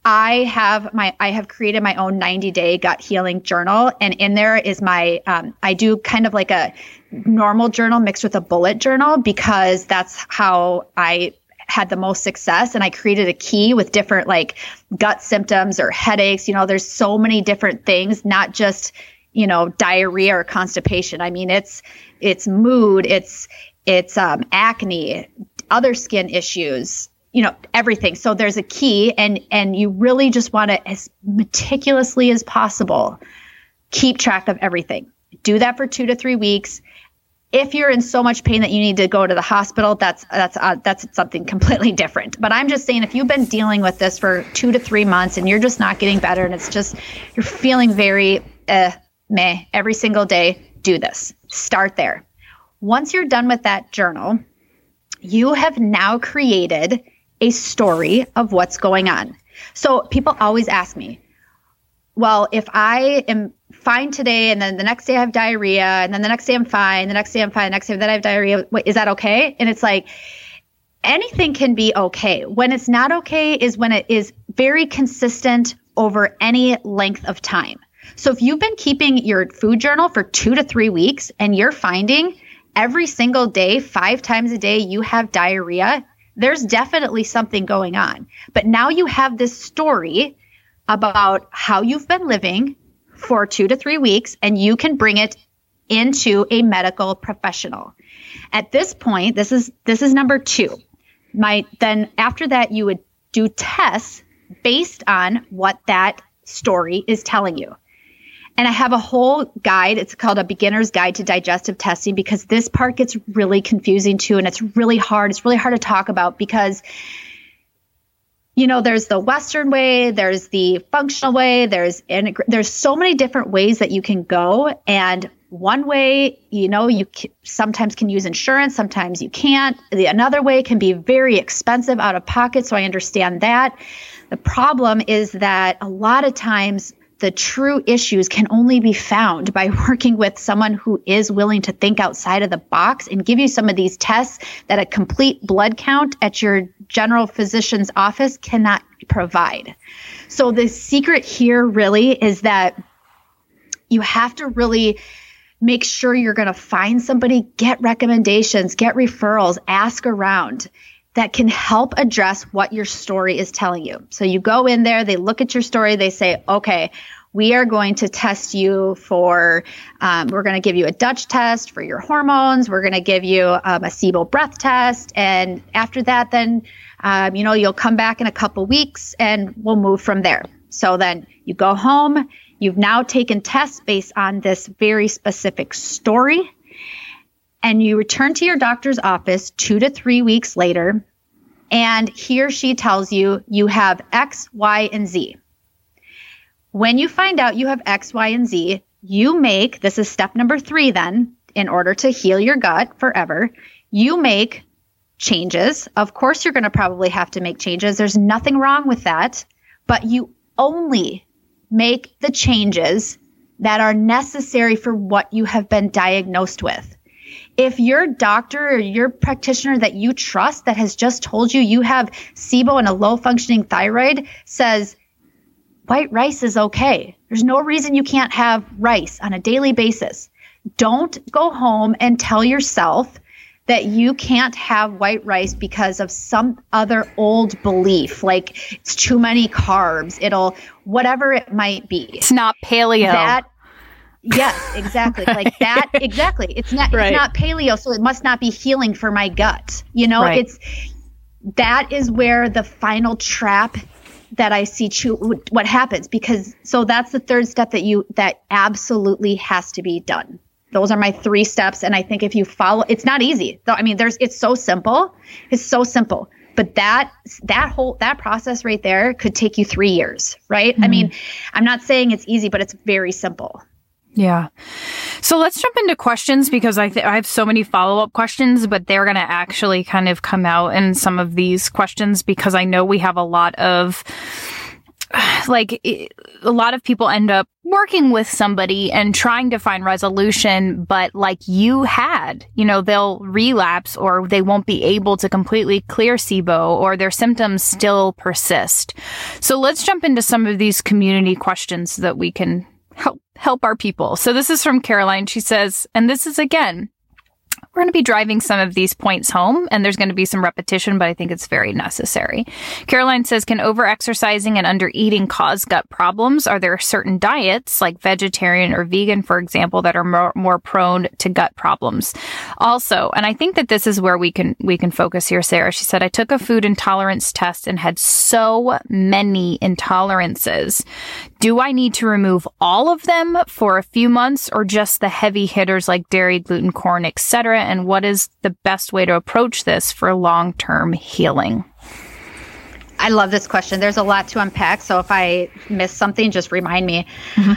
I have my I have created my own 90 day gut healing journal, and in there is my um, I do kind of like a normal journal mixed with a bullet journal because that's how I had the most success and I created a key with different like gut symptoms or headaches. You know, there's so many different things, not just, you know, diarrhea or constipation. I mean, it's it's mood, it's it's um, acne, other skin issues, you know, everything. So there's a key and and you really just want to as meticulously as possible keep track of everything. Do that for 2 to 3 weeks if you're in so much pain that you need to go to the hospital, that's that's uh, that's something completely different. But I'm just saying, if you've been dealing with this for two to three months and you're just not getting better, and it's just you're feeling very uh, meh every single day, do this. Start there. Once you're done with that journal, you have now created a story of what's going on. So people always ask me, well, if I am fine today and then the next day I have diarrhea and then the next day I'm fine, the next day I'm fine, the next day then I have diarrhea. Wait, is that okay? And it's like anything can be okay. When it's not okay is when it is very consistent over any length of time. So if you've been keeping your food journal for 2 to 3 weeks and you're finding every single day, 5 times a day you have diarrhea, there's definitely something going on. But now you have this story about how you've been living, for two to three weeks and you can bring it into a medical professional. At this point, this is this is number 2. My then after that you would do tests based on what that story is telling you. And I have a whole guide. It's called a beginner's guide to digestive testing because this part gets really confusing too. And it's really hard. It's really hard to talk about because you know there's the western way there's the functional way there's integ- there's so many different ways that you can go and one way you know you c- sometimes can use insurance sometimes you can't the another way can be very expensive out of pocket so i understand that the problem is that a lot of times the true issues can only be found by working with someone who is willing to think outside of the box and give you some of these tests that a complete blood count at your general physician's office cannot provide. So the secret here really is that you have to really make sure you're going to find somebody, get recommendations, get referrals, ask around that can help address what your story is telling you. So you go in there, they look at your story, they say, okay, we are going to test you for, um, we're going to give you a Dutch test for your hormones. We're going to give you um, a SIBO breath test. And after that, then, um, you know, you'll come back in a couple weeks and we'll move from there. So then you go home. You've now taken tests based on this very specific story. And you return to your doctor's office two to three weeks later. And he or she tells you you have X, Y, and Z. When you find out you have X, Y, and Z, you make this is step number three, then in order to heal your gut forever, you make changes. Of course, you're going to probably have to make changes. There's nothing wrong with that, but you only make the changes that are necessary for what you have been diagnosed with. If your doctor or your practitioner that you trust that has just told you you have SIBO and a low functioning thyroid says white rice is okay. There's no reason you can't have rice on a daily basis. Don't go home and tell yourself that you can't have white rice because of some other old belief, like it's too many carbs, it'll, whatever it might be.
It's not paleo.
That, yes, exactly. right. Like that, exactly. It's not, right. it's not paleo, so it must not be healing for my gut. You know, right. it's, that is where the final trap that I see chew, what happens because so that's the third step that you that absolutely has to be done those are my three steps. And I think if you follow, it's not easy. Though I mean, there's it's so simple. It's so simple. But that that whole that process right there could take you three years, right? Mm-hmm. I mean, I'm not saying it's easy, but it's very simple.
Yeah. So let's jump into questions because I, th- I have so many follow up questions, but they're going to actually kind of come out in some of these questions because I know we have a lot of like it, a lot of people end up working with somebody and trying to find resolution, but like you had, you know, they'll relapse or they won't be able to completely clear SIBO or their symptoms still persist. So let's jump into some of these community questions that we can help help our people. So this is from Caroline. She says, and this is again we're going to be driving some of these points home and there's going to be some repetition, but I think it's very necessary. Caroline says, can over-exercising and under-eating cause gut problems? Are there certain diets like vegetarian or vegan, for example, that are more, more prone to gut problems? Also, and I think that this is where we can, we can focus here, Sarah. She said, I took a food intolerance test and had so many intolerances. Do I need to remove all of them for a few months or just the heavy hitters like dairy, gluten, corn, etc.? And what is the best way to approach this for long-term healing?
I love this question. There's a lot to unpack. So if I miss something, just remind me. Mm-hmm.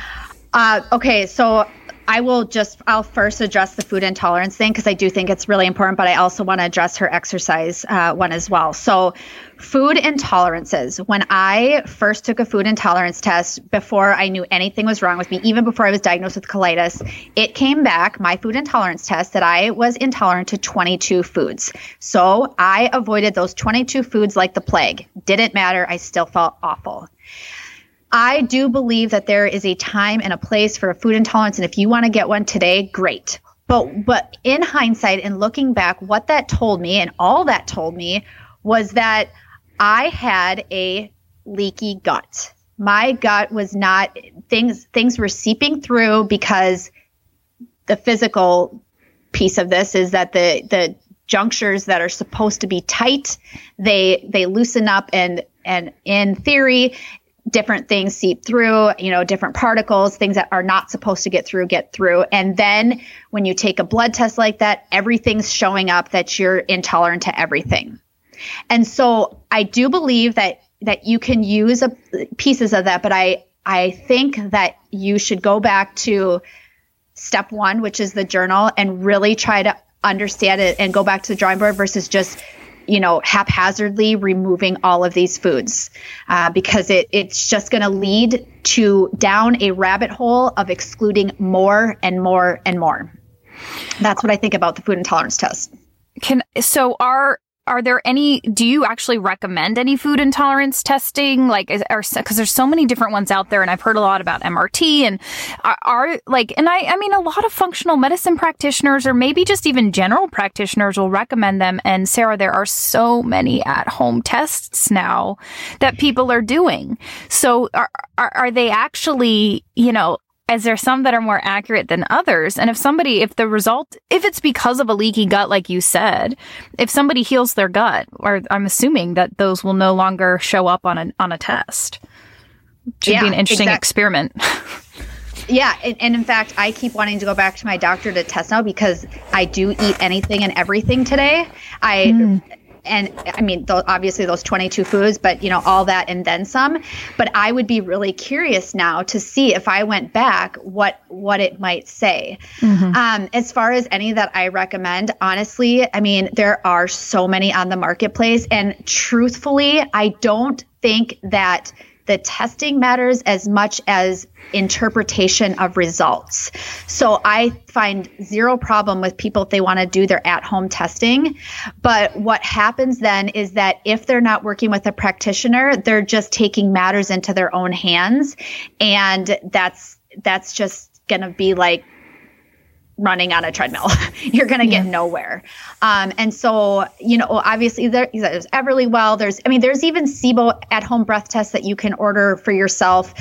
Uh, okay, so I will just, I'll first address the food intolerance thing because I do think it's really important, but I also want to address her exercise uh, one as well. So, food intolerances. When I first took a food intolerance test before I knew anything was wrong with me, even before I was diagnosed with colitis, it came back, my food intolerance test, that I was intolerant to 22 foods. So, I avoided those 22 foods like the plague. Didn't matter. I still felt awful. I do believe that there is a time and a place for a food intolerance. And if you want to get one today, great. But but in hindsight and looking back, what that told me and all that told me was that I had a leaky gut. My gut was not things things were seeping through because the physical piece of this is that the the junctures that are supposed to be tight, they they loosen up and and in theory different things seep through, you know, different particles, things that are not supposed to get through, get through. And then when you take a blood test like that, everything's showing up that you're intolerant to everything. And so I do believe that that you can use a, pieces of that, but I I think that you should go back to step 1, which is the journal and really try to understand it and go back to the drawing board versus just you know, haphazardly removing all of these foods uh, because it, it's just going to lead to down a rabbit hole of excluding more and more and more. That's what I think about the food intolerance test.
Can so are are there any do you actually recommend any food intolerance testing? Like because there's so many different ones out there and i've heard a lot about mrt and are, are, like and i i mean a lot of functional medicine practitioners or maybe just even general practitioners will recommend them. And sarah there are so many at home tests now that people are doing. So are, are, are they actually you know is there some that are more accurate than others? And if somebody, if the result, if it's because of a leaky gut, like you said, if somebody heals their gut, or I'm assuming that those will no longer show up on a on a test. Should yeah, be an interesting exactly. experiment.
yeah, and, and, in fact, I keep wanting to go back to my doctor to test now because I do eat anything and everything today. I. Mm and I mean, th- obviously those 22 foods, but you know, all that and then some. But I would be really curious now to see if I went back, what what it might say. Mm-hmm. Um, as far as any that I recommend, honestly, I mean, there are so many on the marketplace, and truthfully, I don't think that the testing matters as much as interpretation of results. So I find zero problem with people if they want to do their at home testing. But what happens then is that if they're not working with a practitioner, they're just taking matters into their own hands. And that's, that's just going to be like running on a treadmill. You're going to yeah. get nowhere. Um, and so, you know, obviously there, there's Everlywell. There's, I mean, there's even SIBO at home breath tests that you can order for yourself.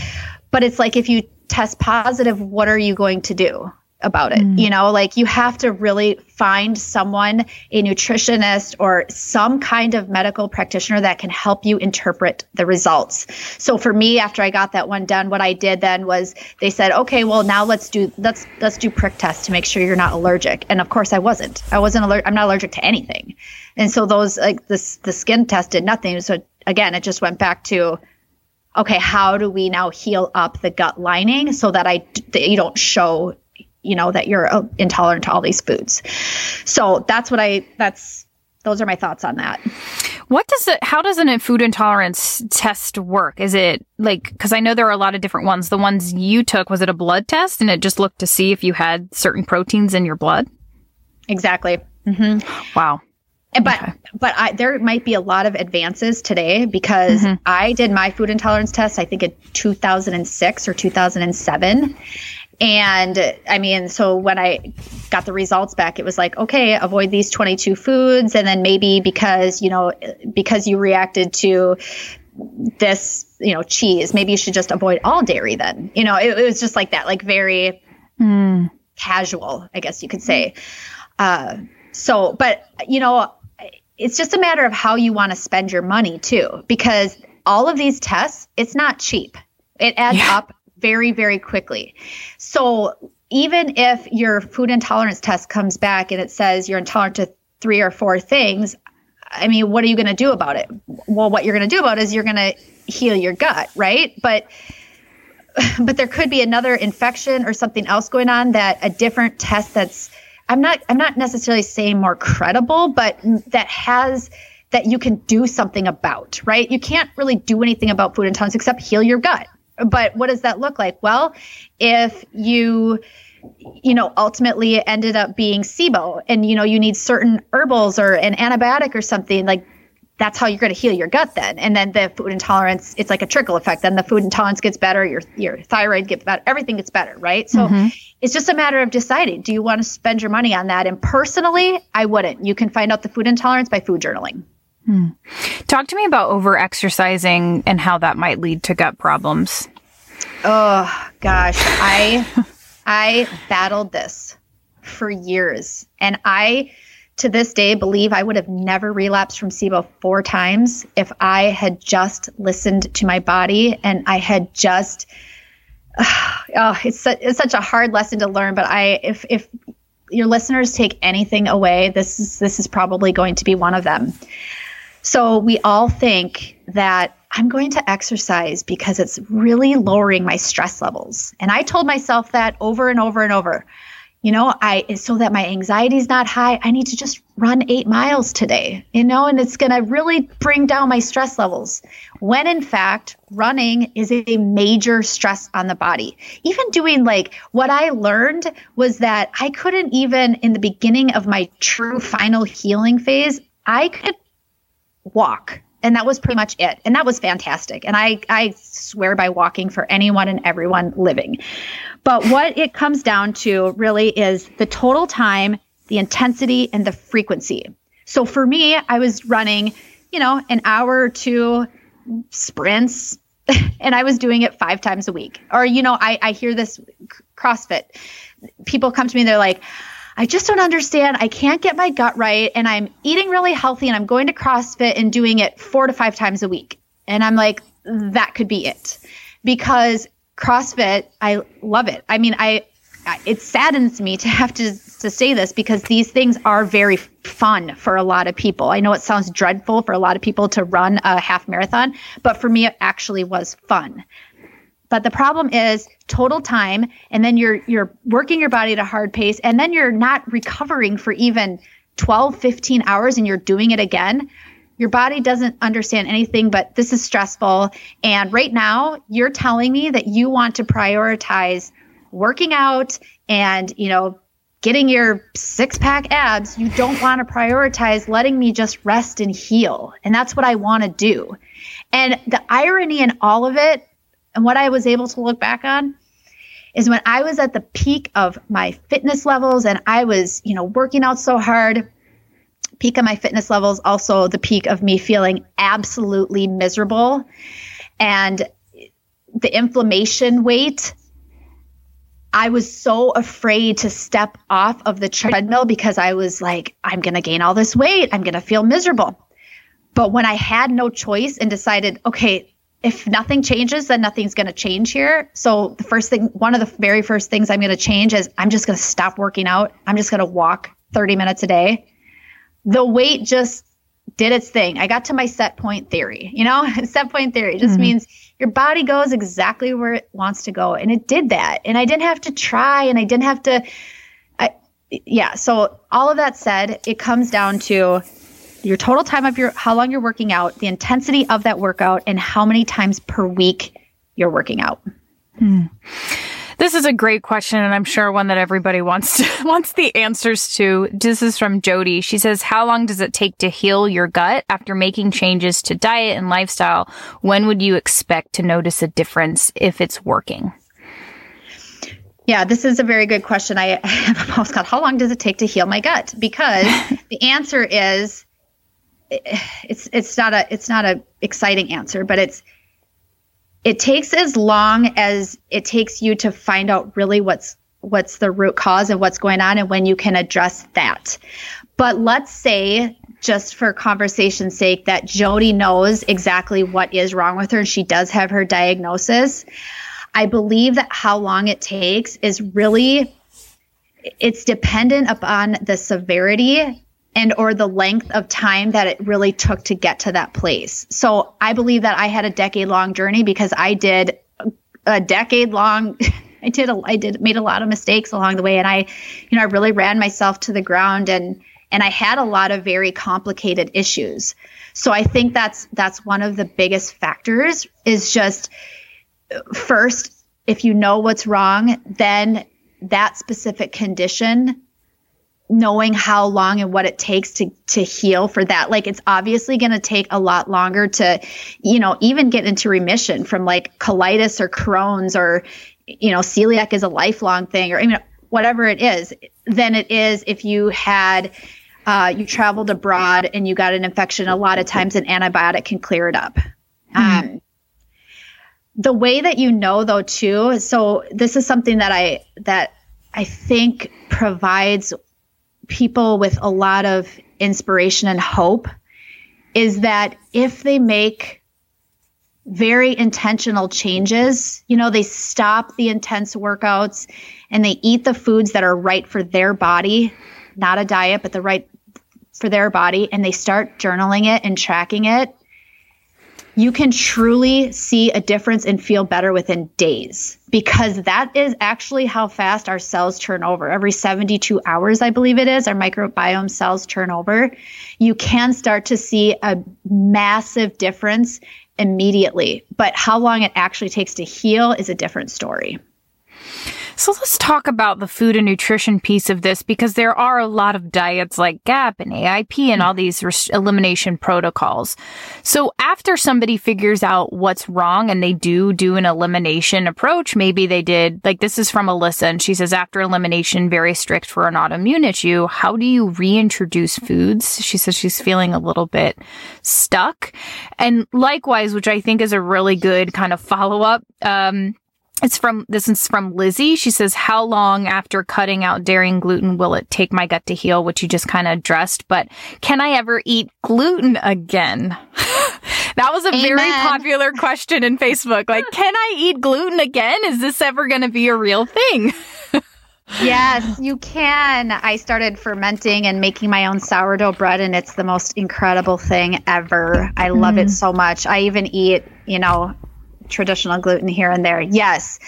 But it's like if you test positive, what are you going to do? About it. Mm. You know, like you have to really find someone, a nutritionist or some kind of medical practitioner that can help you interpret the results. So for me, after I got that one done, what I did then was they said, okay, well now let's do let's let's do prick tests to make sure you're not allergic. And of course I wasn't. I wasn't allergic. I'm not allergic to anything. And so those like this the skin test did nothing. So again, it just went back to okay, how do we now heal up the gut lining so that I that you don't show you know that you're uh, intolerant to all these foods. So that's what I that's those are my thoughts on that.
What does it how does a food intolerance test work? Is it like cuz I know there are a lot of different ones. The ones you took was it a blood test and it just looked to see if you had certain proteins in your blood?
Exactly.
Mm-hmm. Wow.
But okay. but I, there might be a lot of advances today because mm-hmm. I did my food intolerance test I think in 2006 or 2007 and I mean, so when I got the results back, it was like, okay, avoid these 22 foods. And then maybe because, you know, because you reacted to this, you know, cheese, maybe you should just avoid all dairy then. You know, it, it was just like that, like very mm. casual, I guess you could say. Uh, so, but, you know, it's just a matter of how you want to spend your money too, because all of these tests, it's not cheap. It adds yeah. up very, very quickly. So even if your food intolerance test comes back and it says you're intolerant to three or four things, I mean, what are you going to do about it? Well, what you're going to do about it is you're going to heal your gut, right? But but there could be another infection or something else going on that a different test that's I'm not I'm not necessarily saying more credible, but that has that you can do something about, right? You can't really do anything about food intolerance except heal your gut but what does that look like? Well, if you you know ultimately it ended up being SIBO and you know you need certain herbals or an antibiotic or something like that's how you're going to heal your gut then. And then the food intolerance it's like a trickle effect. Then the food intolerance gets better your your thyroid gets better everything gets better right? So mm-hmm. it's just a matter of deciding do you want to spend your money on that? And personally i wouldn't. You can find out the food intolerance by food journaling
Hmm. Talk to me about over exercising and how that might lead to gut problems.
Oh gosh, I I battled this for years and I to this day believe I would have never relapsed from SIBO four times if I had just listened to my body and I had just oh, it's, su- it's such a hard lesson to learn, but I if if your listeners take anything away, this is this is probably going to be one of them. So we all think that I'm going to exercise because it's really lowering my stress levels. And I told myself that over and over and over. You know, I so that my anxiety is not high, I need to just run 8 miles today. You know, and it's going to really bring down my stress levels. When in fact, running is a major stress on the body. Even doing like what I learned was that I couldn't even in the beginning of my true final healing phase, I could walk. And that was pretty much it. And that was fantastic. And I, I swear by walking for anyone and everyone living. But what it comes down to really is the total time, the intensity, and the frequency. So for me, I was running, you know, an hour or two sprints, and I was doing it five times a week. Or, you know, I, I hear this CrossFit. People come to me, they're like, I just don't understand. I can't get my gut right. And I'm eating really healthy and I'm going to CrossFit and doing it four to five times a week. And I'm like, that could be it. Because CrossFit, I love it. I mean, I it saddens me to have to to say this because these things are very fun for a lot of people. I know it sounds dreadful for a lot of people to run a half marathon, but for me it actually was fun. But the problem is total time and then you're you're working your body at a hard pace and then you're not recovering for even 12 15 hours and you're doing it again. Your body doesn't understand anything but this is stressful and right now you're telling me that you want to prioritize working out and, you know, getting your six pack abs, you don't want to prioritize letting me just rest and heal. And that's what I want to do. And the irony in all of it, and what I was able to look back on, is when I was at the peak of my fitness levels and I was, you know, working out so hard. Peak of my fitness levels, also the peak of me feeling absolutely miserable. And the inflammation weight I was so afraid to step off of the treadmill because I was like, I'm going to gain all this weight. I'm going to feel miserable. But when I had no choice and decided, okay, if nothing changes, then nothing's going to change here. So the first thing, one of the very first things I'm going to change is I'm just going to stop working out. I'm just going to walk 30 minutes a day. The weight just did its thing. I got to my set point theory. You know, set point theory just mm-hmm. means your body goes exactly where it wants to go. And it did that. And I didn't have to try and I didn't have to, I, yeah. So all of that said, it comes down to your total time of your, how long you're working out, the intensity of that workout, and how many times per week you're working out. Hmm.
This is a great question, and I'm sure one that everybody wants to, wants the answers to. This is from Jody. She says, "How long does it take to heal your gut after making changes to diet and lifestyle? When would you expect to notice a difference if it's working?"
Yeah, this is a very good question. I have a post called "How long does it take to heal my gut?" Because the answer is, it's it's not a it's not a exciting answer, but it's it takes as long as it takes you to find out really what's what's the root cause of what's going on and when you can address that. But let's say just for conversation's sake that Jody knows exactly what is wrong with her and she does have her diagnosis. I believe that how long it takes is really it's dependent upon the severity and or the length of time that it really took to get to that place. So I believe that I had a decade long journey because I did a decade long I did a, I did made a lot of mistakes along the way and I you know I really ran myself to the ground and and I had a lot of very complicated issues. So I think that's that's one of the biggest factors is just first if you know what's wrong, then that specific condition knowing how long and what it takes to to heal for that like it's obviously going to take a lot longer to you know even get into remission from like colitis or crohn's or you know celiac is a lifelong thing or I mean whatever it is than it is if you had uh, you traveled abroad and you got an infection a lot of times an antibiotic can clear it up mm-hmm. um, the way that you know though too so this is something that i that i think provides people with a lot of inspiration and hope is that if they make very intentional changes, you know, they stop the intense workouts and they eat the foods that are right for their body, not a diet, but the right for their body, and they start journaling it and tracking it, you can truly see a difference and feel better within days because that is actually how fast our cells turn over. Every 72 hours, I believe it is, our microbiome cells turn over. You can start to see a massive difference immediately, but how long it actually takes to heal is a different story.
So let's talk about the food and nutrition piece of this because there are a lot of diets like GAP and AIP and all these res- elimination protocols. So after somebody figures out what's wrong and they do do an elimination approach, maybe they did, like this is from Alyssa and she says after elimination, very strict for an autoimmune issue, how do you reintroduce foods? She says she's feeling a little bit stuck. And likewise, which I think is a really good kind of follow up, um, it's from, this is from Lizzie. She says, how long after cutting out dairy and gluten will it take my gut to heal? Which you just kind of addressed, but can I ever eat gluten again? that was a Amen. very popular question in Facebook. Like, can I eat gluten again? Is this ever going to be a real thing?
yes, you can. I started fermenting and making my own sourdough bread, and it's the most incredible thing ever. I love mm. it so much. I even eat, you know, traditional gluten here and there. Yes.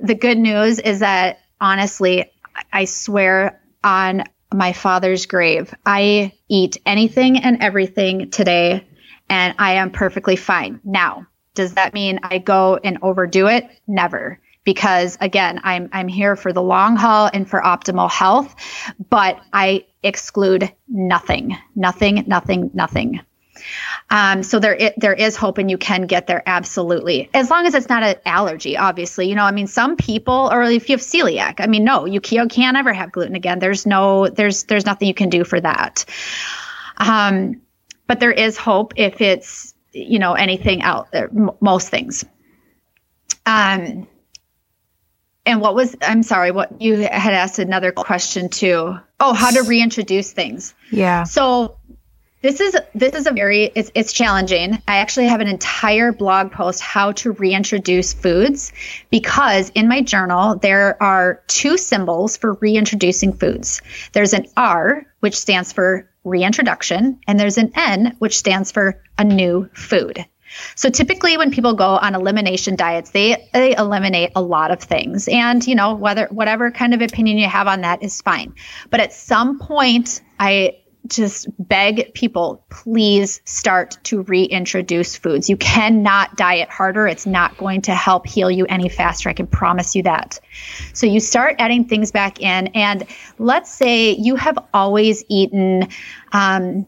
The good news is that honestly, I swear on my father's grave, I eat anything and everything today, and I am perfectly fine. Now, does that mean I go and overdo it? Never because again, I'm I'm here for the long haul and for optimal health, but I exclude nothing, nothing, nothing, nothing. Um, so there it, there is hope, and you can get there absolutely, as long as it's not an allergy. Obviously, you know, I mean, some people, or if you have celiac, I mean, no, you can't, can't ever have gluten again. There's no, there's there's nothing you can do for that. Um, but there is hope if it's you know anything out there, m- most things. Um, and what was, I'm sorry, what you had asked another question too. Oh, how to reintroduce things.
Yeah.
So this is this is a very it's it's challenging. I actually have an entire blog post how to reintroduce foods because in my journal there are two symbols for reintroducing foods. There's an R which stands for reintroduction and there's an N which stands for a new food. So typically when people go on elimination diets, they, they eliminate a lot of things. And, you know, whether whatever kind of opinion you have on that is fine. But at some point, I just beg people, please start to reintroduce foods. You cannot diet harder. It's not going to help heal you any faster. I can promise you that. So you start adding things back in. And let's say you have always eaten, um,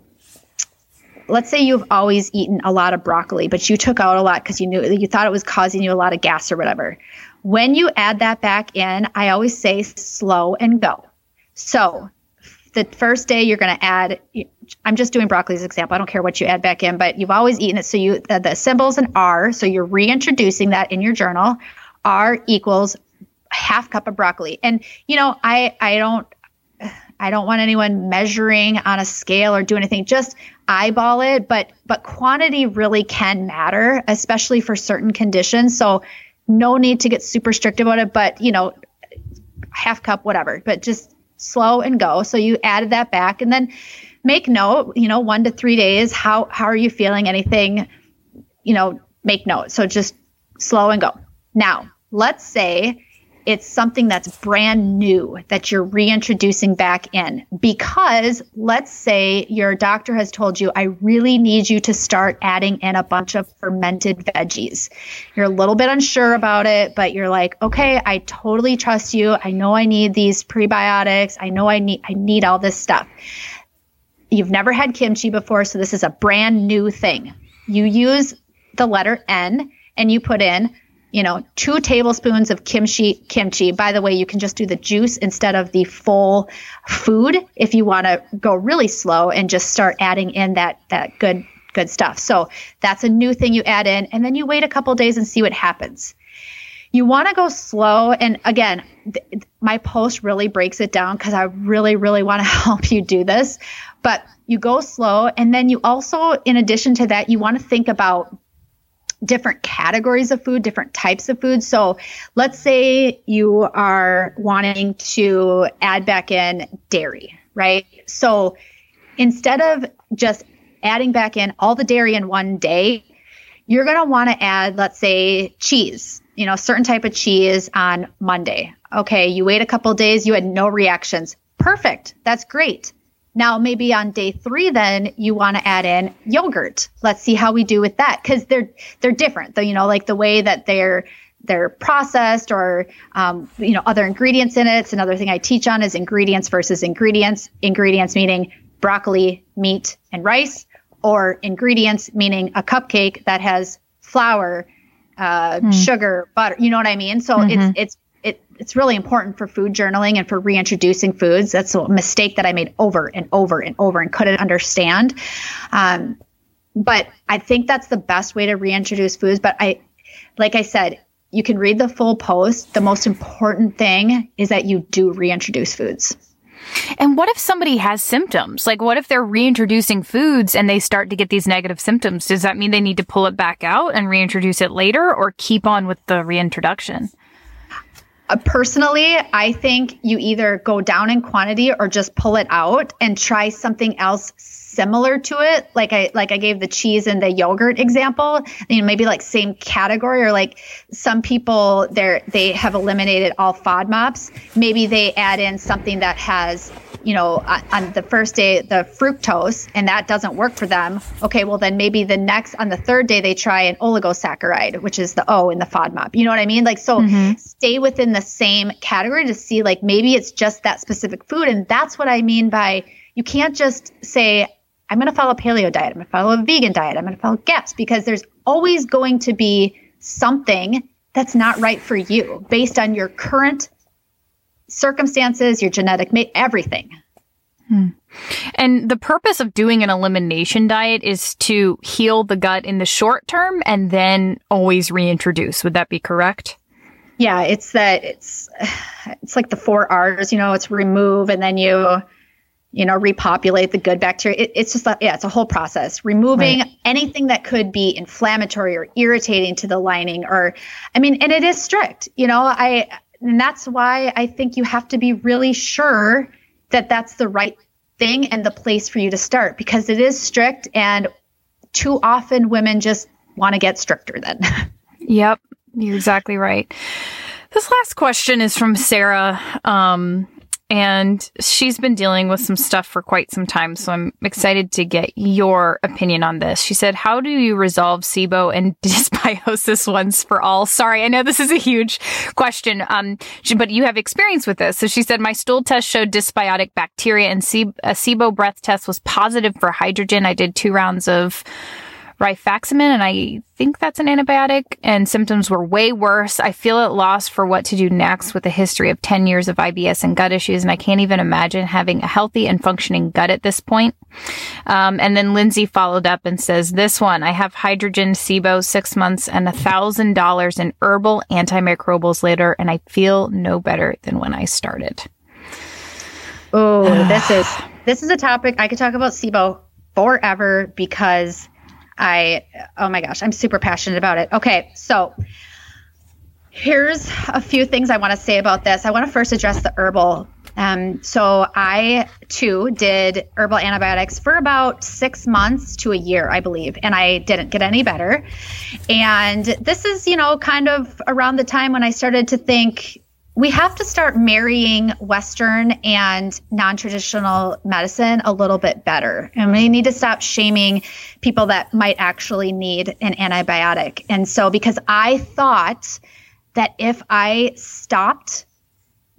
let's say you've always eaten a lot of broccoli, but you took out a lot because you knew you thought it was causing you a lot of gas or whatever. When you add that back in, I always say slow and go. So the first day you're going to add i'm just doing broccoli as example i don't care what you add back in but you've always eaten it so you uh, the symbols an r so you're reintroducing that in your journal r equals half cup of broccoli and you know i i don't i don't want anyone measuring on a scale or do anything just eyeball it, but but quantity really can matter, especially for certain conditions. So no need to get super strict about it, but you know, half cup, whatever. But just slow and go. So you added that back and then make note, you know, one to three days. How how are you feeling? Anything, you know, make note. So just slow and go. Now, let's say it's something that's brand new that you're reintroducing back in. Because let's say your doctor has told you, I really need you to start adding in a bunch of fermented veggies. You're a little bit unsure about it, but you're like, okay, I totally trust you. I know I need these prebiotics. I know I need, I need all this stuff. You've never had kimchi before, so this is a brand new thing. You use the letter N and you put in you know, two tablespoons of kimchi. Kimchi. By the way, you can just do the juice instead of the full food if you want to go really slow and just start adding in that that good good stuff. So that's a new thing you add in, and then you wait a couple days and see what happens. You want to go slow, and again, th- my post really breaks it down because I really, really want to help you do this. But you go slow, and then you also, in addition to that, you want to think about different categories of food, different types of food. So let's say you are wanting to add back in dairy, right? So instead of just adding back in all the dairy in one day, you're going to want to add, let's say, cheese, you know, certain type of cheese on Monday. Okay, you wait a couple days, you had no reactions. Perfect. That's great. Now, maybe on day three, then you want to add in yogurt. Let's see how we do with that because they're they're different. Though you know, like the way that they're they're processed or um, you know other ingredients in it. It's another thing I teach on is ingredients versus ingredients. Ingredients meaning broccoli, meat, and rice, or ingredients meaning a cupcake that has flour, uh, mm. sugar, butter. You know what I mean? So mm-hmm. it's it's it's really important for food journaling and for reintroducing foods. That's a mistake that I made over and over and over and couldn't understand. Um, but I think that's the best way to reintroduce foods. But I, like I said, you can read the full post. The most important thing is that you do reintroduce foods.
And what if somebody has symptoms? Like, what if they're reintroducing foods and they start to get these negative symptoms? Does that mean they need to pull it back out and reintroduce it later or keep on with the reintroduction?
Uh, personally, I think you either go down in quantity or just pull it out and try something else similar to it. Like I like I gave the cheese and the yogurt example. You know, maybe like same category or like some people they they have eliminated all FODMAPs. Maybe they add in something that has you know, on the first day, the fructose, and that doesn't work for them. Okay, well, then maybe the next, on the third day, they try an oligosaccharide, which is the O in the FODMAP. You know what I mean? Like, so mm-hmm. stay within the same category to see, like, maybe it's just that specific food. And that's what I mean by you can't just say, I'm going to follow a paleo diet, I'm going to follow a vegan diet, I'm going to follow GAPS, because there's always going to be something that's not right for you based on your current circumstances, your genetic, everything.
Hmm. And the purpose of doing an elimination diet is to heal the gut in the short term and then always reintroduce. Would that be correct?
Yeah, it's that it's it's like the four R's, you know, it's remove and then you you know repopulate the good bacteria. It, it's just a, yeah, it's a whole process. Removing right. anything that could be inflammatory or irritating to the lining or I mean, and it is strict. You know, I and that's why I think you have to be really sure that that's the right thing and the place for you to start because it is strict and too often women just want to get stricter then.
yep, you're exactly right. This last question is from Sarah. Um, and she's been dealing with some stuff for quite some time. So I'm excited to get your opinion on this. She said, How do you resolve SIBO and dysbiosis once for all? Sorry, I know this is a huge question, um, but you have experience with this. So she said, My stool test showed dysbiotic bacteria and a SIBO breath test was positive for hydrogen. I did two rounds of rifaximin, and I think that's an antibiotic, and symptoms were way worse. I feel at loss for what to do next with a history of 10 years of IBS and gut issues, and I can't even imagine having a healthy and functioning gut at this point. Um, and then Lindsay followed up and says, This one, I have hydrogen SIBO six months and a thousand dollars in herbal antimicrobials later, and I feel no better than when I started.
Oh, this is this is a topic I could talk about SIBO forever because I, oh my gosh, I'm super passionate about it. Okay, so here's a few things I want to say about this. I want to first address the herbal. Um, so I too did herbal antibiotics for about six months to a year, I believe, and I didn't get any better. And this is, you know, kind of around the time when I started to think we have to start marrying Western and non traditional medicine a little bit better. And we need to stop shaming people that might actually need an antibiotic. And so, because I thought that if I stopped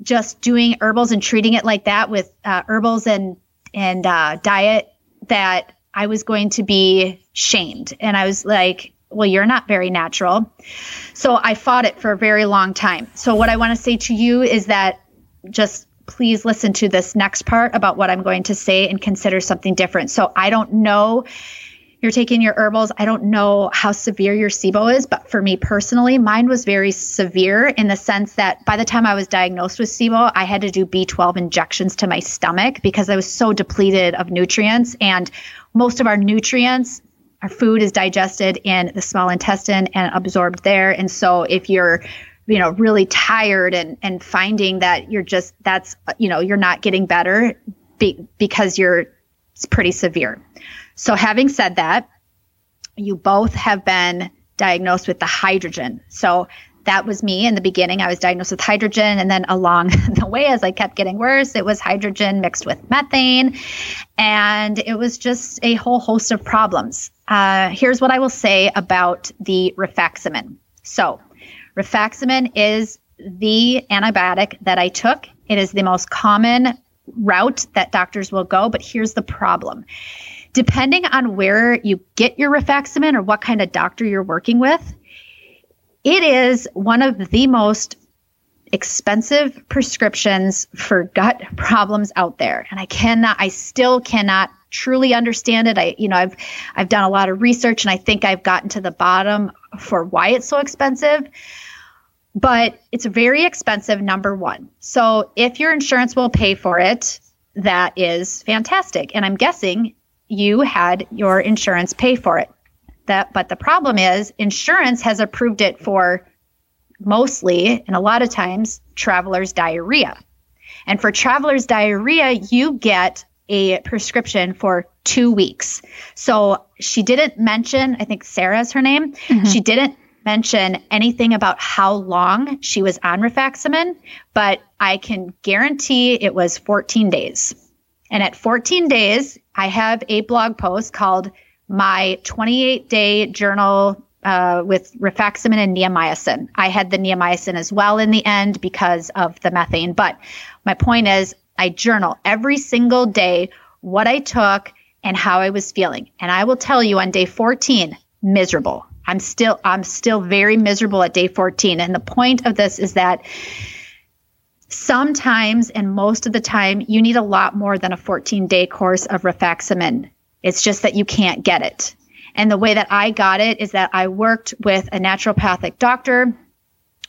just doing herbals and treating it like that with uh, herbals and, and uh, diet, that I was going to be shamed. And I was like, well, you're not very natural. So I fought it for a very long time. So what I want to say to you is that just please listen to this next part about what I'm going to say and consider something different. So I don't know you're taking your herbals. I don't know how severe your SIBO is, but for me personally, mine was very severe in the sense that by the time I was diagnosed with SIBO, I had to do B12 injections to my stomach because I was so depleted of nutrients. And most of our nutrients our food is digested in the small intestine and absorbed there. And so if you're you know really tired and and finding that you're just that's you know you're not getting better be, because you're it's pretty severe. So having said that, you both have been diagnosed with the hydrogen. So that was me in the beginning. I was diagnosed with hydrogen. And then along the way, as I kept getting worse, it was hydrogen mixed with methane. And it was just a whole host of problems. Uh, here's what I will say about the rifaximin. So, rifaximin is the antibiotic that I took. It is the most common route that doctors will go. But here's the problem depending on where you get your rifaximin or what kind of doctor you're working with, it is one of the most expensive prescriptions for gut problems out there. And I cannot, I still cannot truly understand it. I, you know, I've, I've done a lot of research and I think I've gotten to the bottom for why it's so expensive. But it's very expensive, number one. So if your insurance will pay for it, that is fantastic. And I'm guessing you had your insurance pay for it that but the problem is insurance has approved it for mostly and a lot of times traveler's diarrhea. And for traveler's diarrhea, you get a prescription for two weeks. So she didn't mention, I think Sarah's her name. Mm-hmm. She didn't mention anything about how long she was on rifaximin, but I can guarantee it was 14 days. And at 14 days, I have a blog post called My 28 Day Journal uh, with rifaximin and neomycin. I had the neomycin as well in the end because of the methane. But my point is, I journal every single day what I took and how I was feeling. And I will tell you on day 14, miserable. I'm still I'm still very miserable at day 14. And the point of this is that sometimes and most of the time you need a lot more than a 14 day course of rifaximin. It's just that you can't get it. And the way that I got it is that I worked with a naturopathic doctor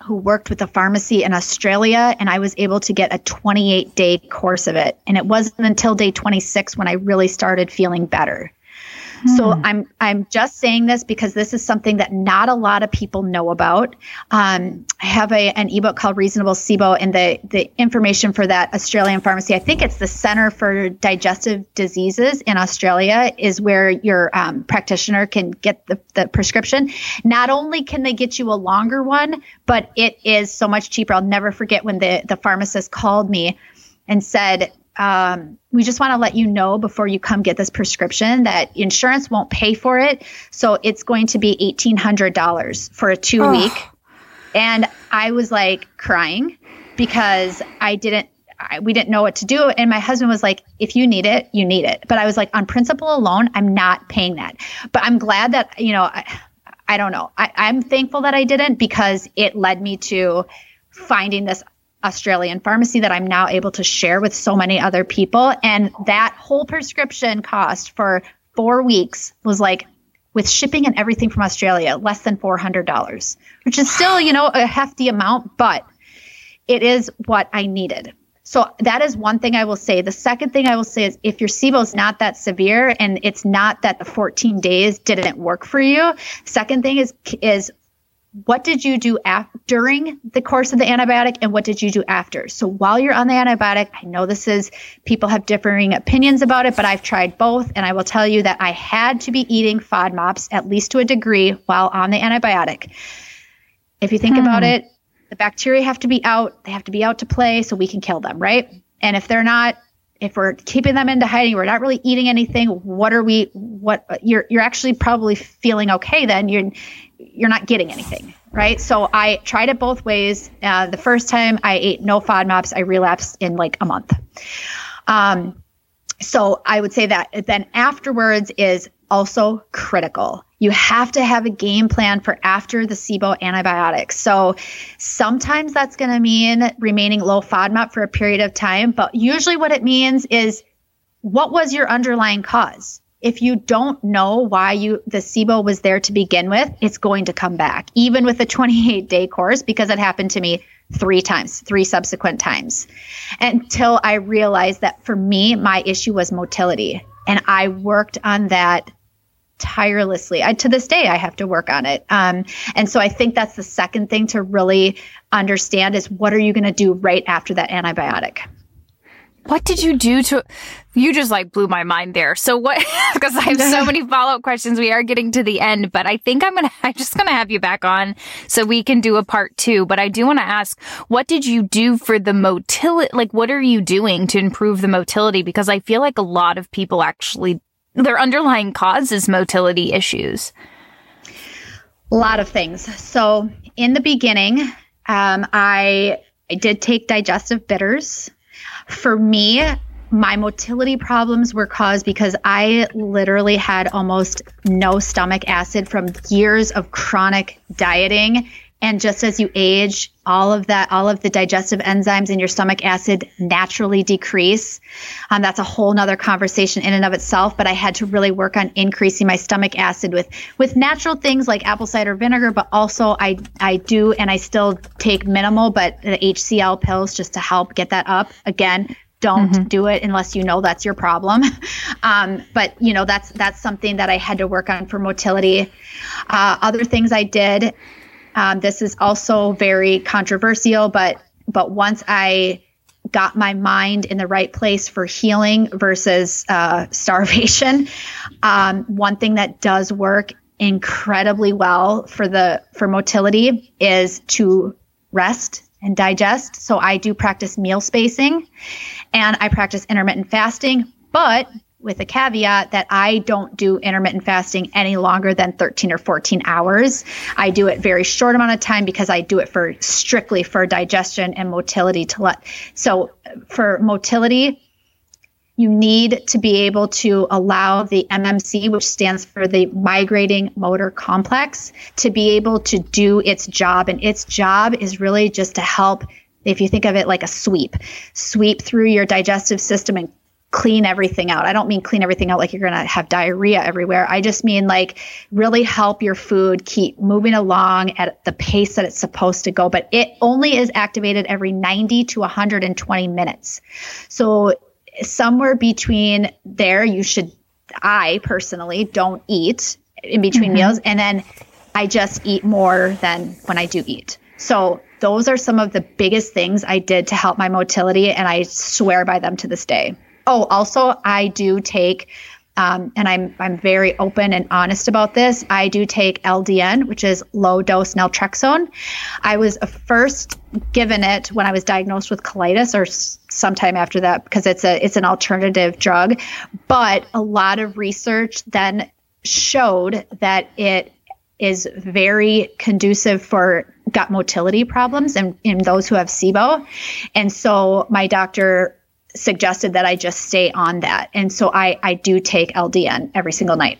who worked with a pharmacy in Australia, and I was able to get a 28 day course of it. And it wasn't until day 26 when I really started feeling better. So hmm. I'm I'm just saying this because this is something that not a lot of people know about. Um, I have a an ebook called Reasonable SIBO, and the the information for that Australian pharmacy, I think it's the Center for Digestive Diseases in Australia, is where your um, practitioner can get the, the prescription. Not only can they get you a longer one, but it is so much cheaper. I'll never forget when the the pharmacist called me and said um, we just want to let you know before you come get this prescription that insurance won't pay for it. So it's going to be $1,800 for a two week. Oh. And I was like crying because I didn't, I, we didn't know what to do. And my husband was like, if you need it, you need it. But I was like, on principle alone, I'm not paying that. But I'm glad that, you know, I, I don't know. I, I'm thankful that I didn't because it led me to finding this Australian pharmacy that I'm now able to share with so many other people. And that whole prescription cost for four weeks was like, with shipping and everything from Australia, less than $400, which is still, you know, a hefty amount, but it is what I needed. So that is one thing I will say. The second thing I will say is if your SIBO is not that severe and it's not that the 14 days didn't work for you, second thing is is what did you do af- during the course of the antibiotic and what did you do after? So while you're on the antibiotic, I know this is people have differing opinions about it, but I've tried both and I will tell you that I had to be eating FODMAPs at least to a degree while on the antibiotic. If you think hmm. about it, the bacteria have to be out, they have to be out to play so we can kill them, right? And if they're not, if we're keeping them into hiding, we're not really eating anything. What are we? What you're you're actually probably feeling okay. Then you're you're not getting anything, right? So I tried it both ways. Uh, the first time I ate no FODMAPs, I relapsed in like a month. Um, so I would say that then afterwards is also critical. You have to have a game plan for after the SIBO antibiotics. So sometimes that's going to mean remaining low FODMAP for a period of time, but usually what it means is what was your underlying cause? If you don't know why you the SIBO was there to begin with, it's going to come back, even with a 28 day course, because it happened to me three times, three subsequent times, until I realized that for me, my issue was motility, and I worked on that tirelessly. I, to this day, I have to work on it. Um, and so I think that's the second thing to really understand is what are you going to do right after that antibiotic?
What did you do to you just like blew my mind there. So what because I have so many follow-up questions. We are getting to the end, but I think I'm to I'm just to have you back on so we can do a part 2, but I do want to ask what did you do for the motility like what are you doing to improve the motility because I feel like a lot of people actually their underlying cause is motility issues.
A lot of things. So in the beginning, um, I I did take digestive bitters for me, my motility problems were caused because I literally had almost no stomach acid from years of chronic dieting. And just as you age, all of that, all of the digestive enzymes in your stomach acid naturally decrease. Um, that's a whole nother conversation in and of itself. But I had to really work on increasing my stomach acid with with natural things like apple cider vinegar. But also, I I do and I still take minimal, but the HCl pills just to help get that up. Again, don't mm-hmm. do it unless you know that's your problem. Um, but you know that's that's something that I had to work on for motility. Uh, other things I did Um, this is also very controversial, but but once I got my mind in the right place for healing versus uh, starvation, um, one thing that does work incredibly well for the for motility is to rest and digest. So I do practice meal spacing and I practice intermittent fasting, but with a caveat that I don't do intermittent fasting any longer than 13 or 14 hours. I do it very short amount of time because I do it for strictly for digestion and motility to let so for motility you need to be able to allow the MMC, which stands for the migrating motor complex, to be able to do its job. And its job is really just to help, if you think of it like a sweep, sweep through your digestive system and clean everything out. I don't mean clean everything out like you're going to have diarrhea everywhere. I just mean like really help your food keep moving along at the pace that it's supposed to go. But it only is activated every 90 to 120 minutes. So somewhere between there, you should, I personally don't eat in between mm-hmm. meals. And then I just eat more than when I do eat. So those are some of the biggest things I did to help my motility. And I swear by them to this day. Oh, also, I do take, um, and I'm I'm very open and honest about this. I do take LDN, which is low dose naltrexone. I was first given it when I was diagnosed with colitis, or sometime after that, because it's a it's an alternative drug. But a lot of research then showed that it is very conducive for gut motility problems and in, in those who have SIBO. And so my doctor suggested that I just stay on that. And so I, I do take LDN every single night.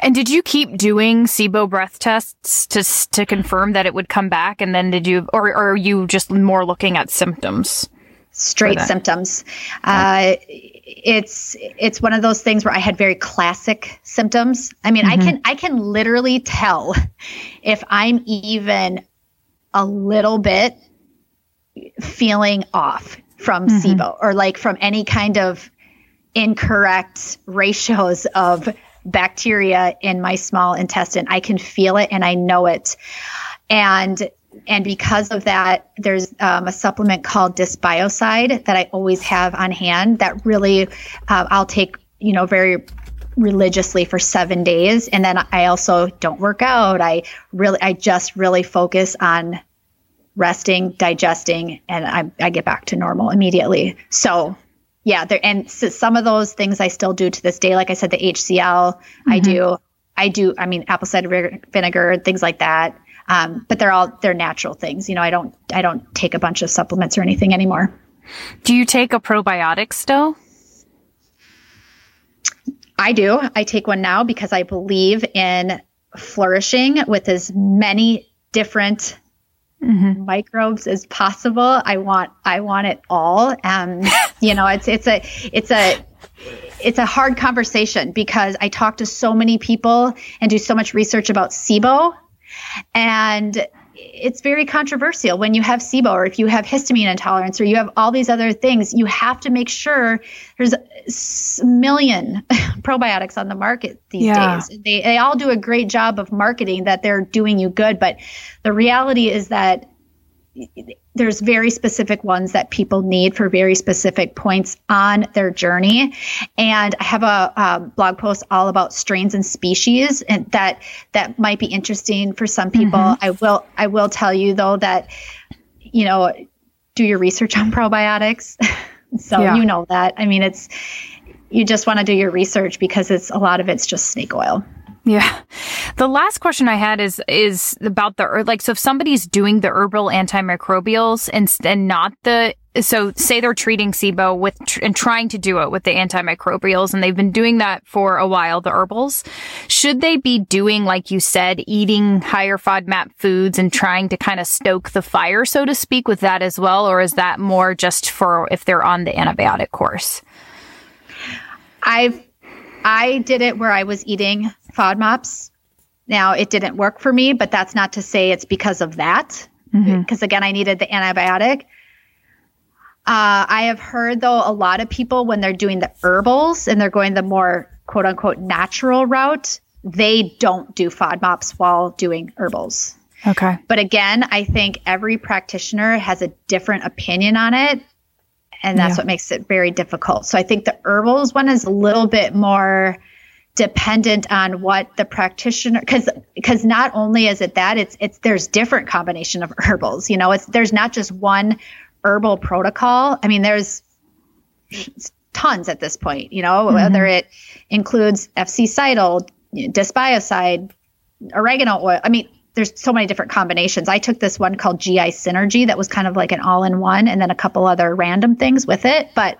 And did you keep doing SIBO breath tests to to confirm that it would come back? And then did you, or, or are you just more looking at symptoms?
Straight symptoms. Uh, it's it's one of those things where I had very classic symptoms. I mean, mm-hmm. I can I can literally tell if I'm even a little bit feeling off from mm-hmm. SIBO or like from any kind of incorrect ratios of bacteria in my small intestine. I can feel it and I know it. And and because of that, there's um, a supplement called Dysbiocide that I always have on hand that really uh, I'll take, you know, very religiously for seven days. And then I also don't work out. I really, I just really focus on resting, digesting, and I, I get back to normal immediately. So, yeah, there and so some of those things I still do to this day. Like I said, the HCl, mm-hmm. I do, I do. I mean, apple cider vinegar, things like that. Um, but they're all they're natural things. You know, I don't I don't take a bunch of supplements or anything anymore.
Do you take a probiotic still?
I do. I take one now because I believe in flourishing with as many different mm-hmm. microbes as possible. I want I want it all. Um, you know, it's it's a it's a it's a hard conversation because I talk to so many people and do so much research about SIBO, and it's very controversial when you have SIBO or if you have histamine intolerance or you have all these other things, you have to make sure there's million probiotics on the market these yeah. days. They, they all do a great job of marketing that they're doing you good, but the reality is that there's very specific ones that people need for very specific points on their journey and i have a, a blog post all about strains and species and that that might be interesting for some people mm-hmm. i will i will tell you though that you know do your research on probiotics so yeah. you know that i mean it's you just want to do your research because it's a lot of it's just snake oil
yeah. The last question I had is is about the er, like so if somebody's doing the herbal antimicrobials and and not the so say they're treating SIBO with and trying to do it with the antimicrobials and they've been doing that for a while the herbals should they be doing like you said eating higher FODMAP foods and trying to kind of stoke the fire so to speak with that as well or is that more just for if they're on the antibiotic course?
I've I did it where I was eating FODMAPs. Now, it didn't work for me, but that's not to say it's because of that. Because mm-hmm. again, I needed the antibiotic. Uh, I have heard though a lot of people when they're doing the herbals and they're going the more quote unquote natural route, they don't do FODMAPs while doing herbals.
Okay.
But again, I think every practitioner has a different opinion on it. And that's yeah. what makes it very difficult. So I think the herbals one is a little bit more dependent on what the practitioner because because not only is it that it's it's there's different combination of herbals you know it's there's not just one herbal protocol. I mean there's tons at this point you know mm-hmm. whether it includes FC-Cidal dysbiocide oregano oil. I mean there's so many different combinations. I took this one called gi synergy that was kind of like an all-in-one and then a couple other random things with it. But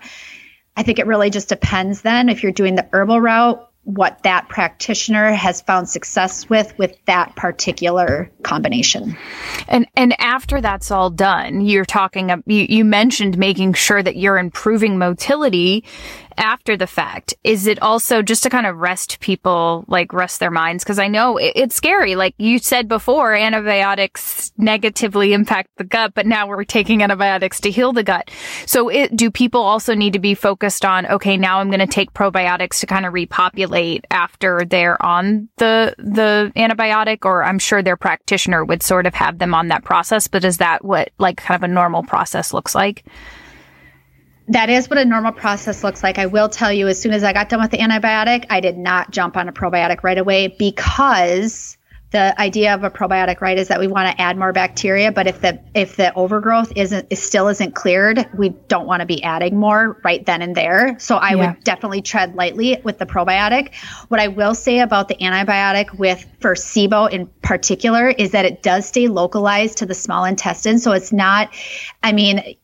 I think it really just depends then if you're doing the herbal route, what that practitioner has found success with with that particular combination.
And and after that's all done, you're talking you, you mentioned making sure that you're improving motility after the fact? Is it also just to kind of rest people, like rest their minds? Cause I know it, it's scary. Like you said before, antibiotics negatively impact the gut, but now we're taking antibiotics to heal the gut. So it, do people also need to be focused on, okay, now I'm going to take probiotics to kind of repopulate after they're on the, the antibiotic? Or I'm sure their practitioner would sort of have them on that process, but is that what like kind of a normal process looks like?
That is what a normal process looks like. I will tell you, as soon as I got done with the antibiotic, I did not jump on a probiotic right away because the idea of a probiotic right is that we want to add more bacteria but if the if the overgrowth isn't is still isn't cleared we don't want to be adding more right then and there so i yeah. would definitely tread lightly with the probiotic what i will say about the antibiotic with for sibo in particular is that it does stay localized to the small intestine so it's not i mean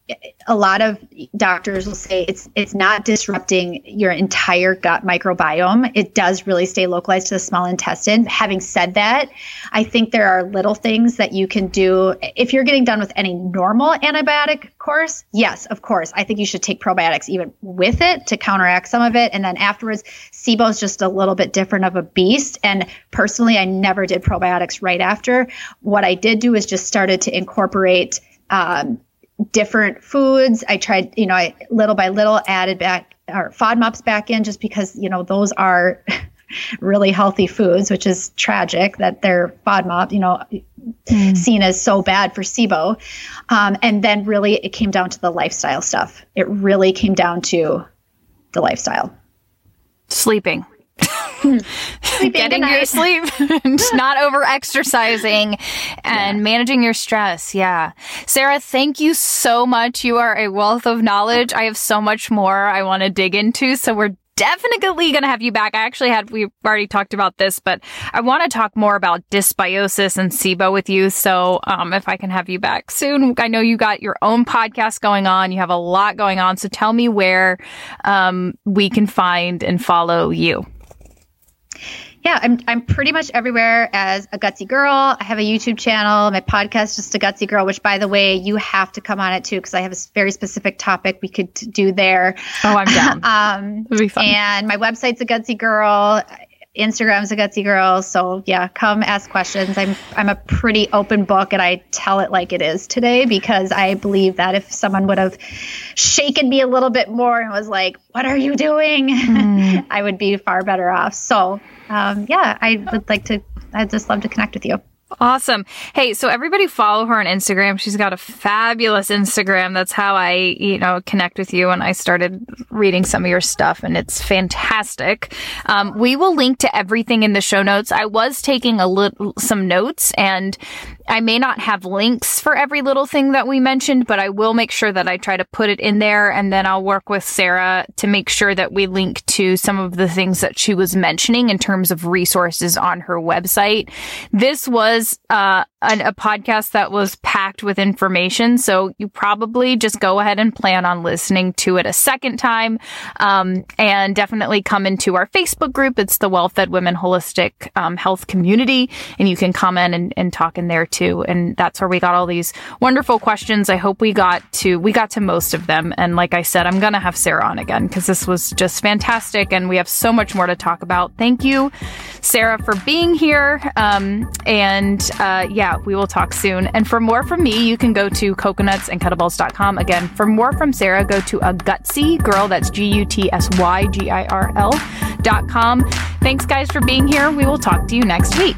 a lot of doctors will say it's it's not disrupting your entire gut microbiome. It does really stay localized to the small intestine. Having said that, I think there are little things that you can do if you're getting done with any normal antibiotic course. Yes, of course. I think you should take probiotics even with it to counteract some of it and then afterwards SIBO is just a little bit different of a beast and personally I never did probiotics right after. What I did do is just started to incorporate um, different foods. I tried, you know, I little by little added back our FODMAPs back in just because, you know, those are really healthy foods, which is tragic that they're FODMAP, you know, mm. seen as so bad for SIBO. Um, and then really it came down to the lifestyle stuff. It really came down to the lifestyle.
Sleeping. getting your sleep, and not over exercising and yeah. managing your stress. Yeah. Sarah, thank you so much. You are a wealth of knowledge. I have so much more I want to dig into. So we're definitely going to have you back. I actually had, we've already talked about this, but I want to talk more about dysbiosis and SIBO with you. So, um, if I can have you back soon, I know you got your own podcast going on. You have a lot going on. So tell me where, um, we can find and follow you
yeah, I'm I'm pretty much everywhere as a gutsy girl. I have a YouTube channel, my podcast just a gutsy girl, which by the way, you have to come on it too because I have a very specific topic we could do there.
Oh, I'm down.
um, It'll be fun. And my website's a gutsy girl. Instagram's a gutsy girl. So yeah, come ask questions. I'm I'm a pretty open book and I tell it like it is today because I believe that if someone would have shaken me a little bit more and was like, "What are you doing?" Mm. I would be far better off. So um, yeah, I would like to. I'd just love to connect with you.
Awesome. Hey, so everybody follow her on Instagram. She's got a fabulous Instagram. That's how I, you know, connect with you. And I started reading some of your stuff and it's fantastic. Um, we will link to everything in the show notes. I was taking a little, some notes and I may not have links for every little thing that we mentioned, but I will make sure that I try to put it in there. And then I'll work with Sarah to make sure that we link to some of the things that she was mentioning in terms of resources on her website. This was uh, a, a podcast that was packed with information. So you probably just go ahead and plan on listening to it a second time. Um, and definitely come into our Facebook group. It's the Well Fed Women Holistic um, Health Community. And you can comment and, and talk in there too. And that's where we got all these wonderful questions. I hope we got to, we got to most of them. And like I said, I'm going to have Sarah on again because this was just fantastic. And we have so much more to talk about. Thank you, Sarah, for being here. Um, and, uh, yeah, we will talk soon. And for more from me, you can go to coconutsandkettlebells.com. Again, for more from Sarah, go to a gutsy girl. That's G U T S Y G I R L dot com. Thanks, guys, for being here. We will talk to you next week.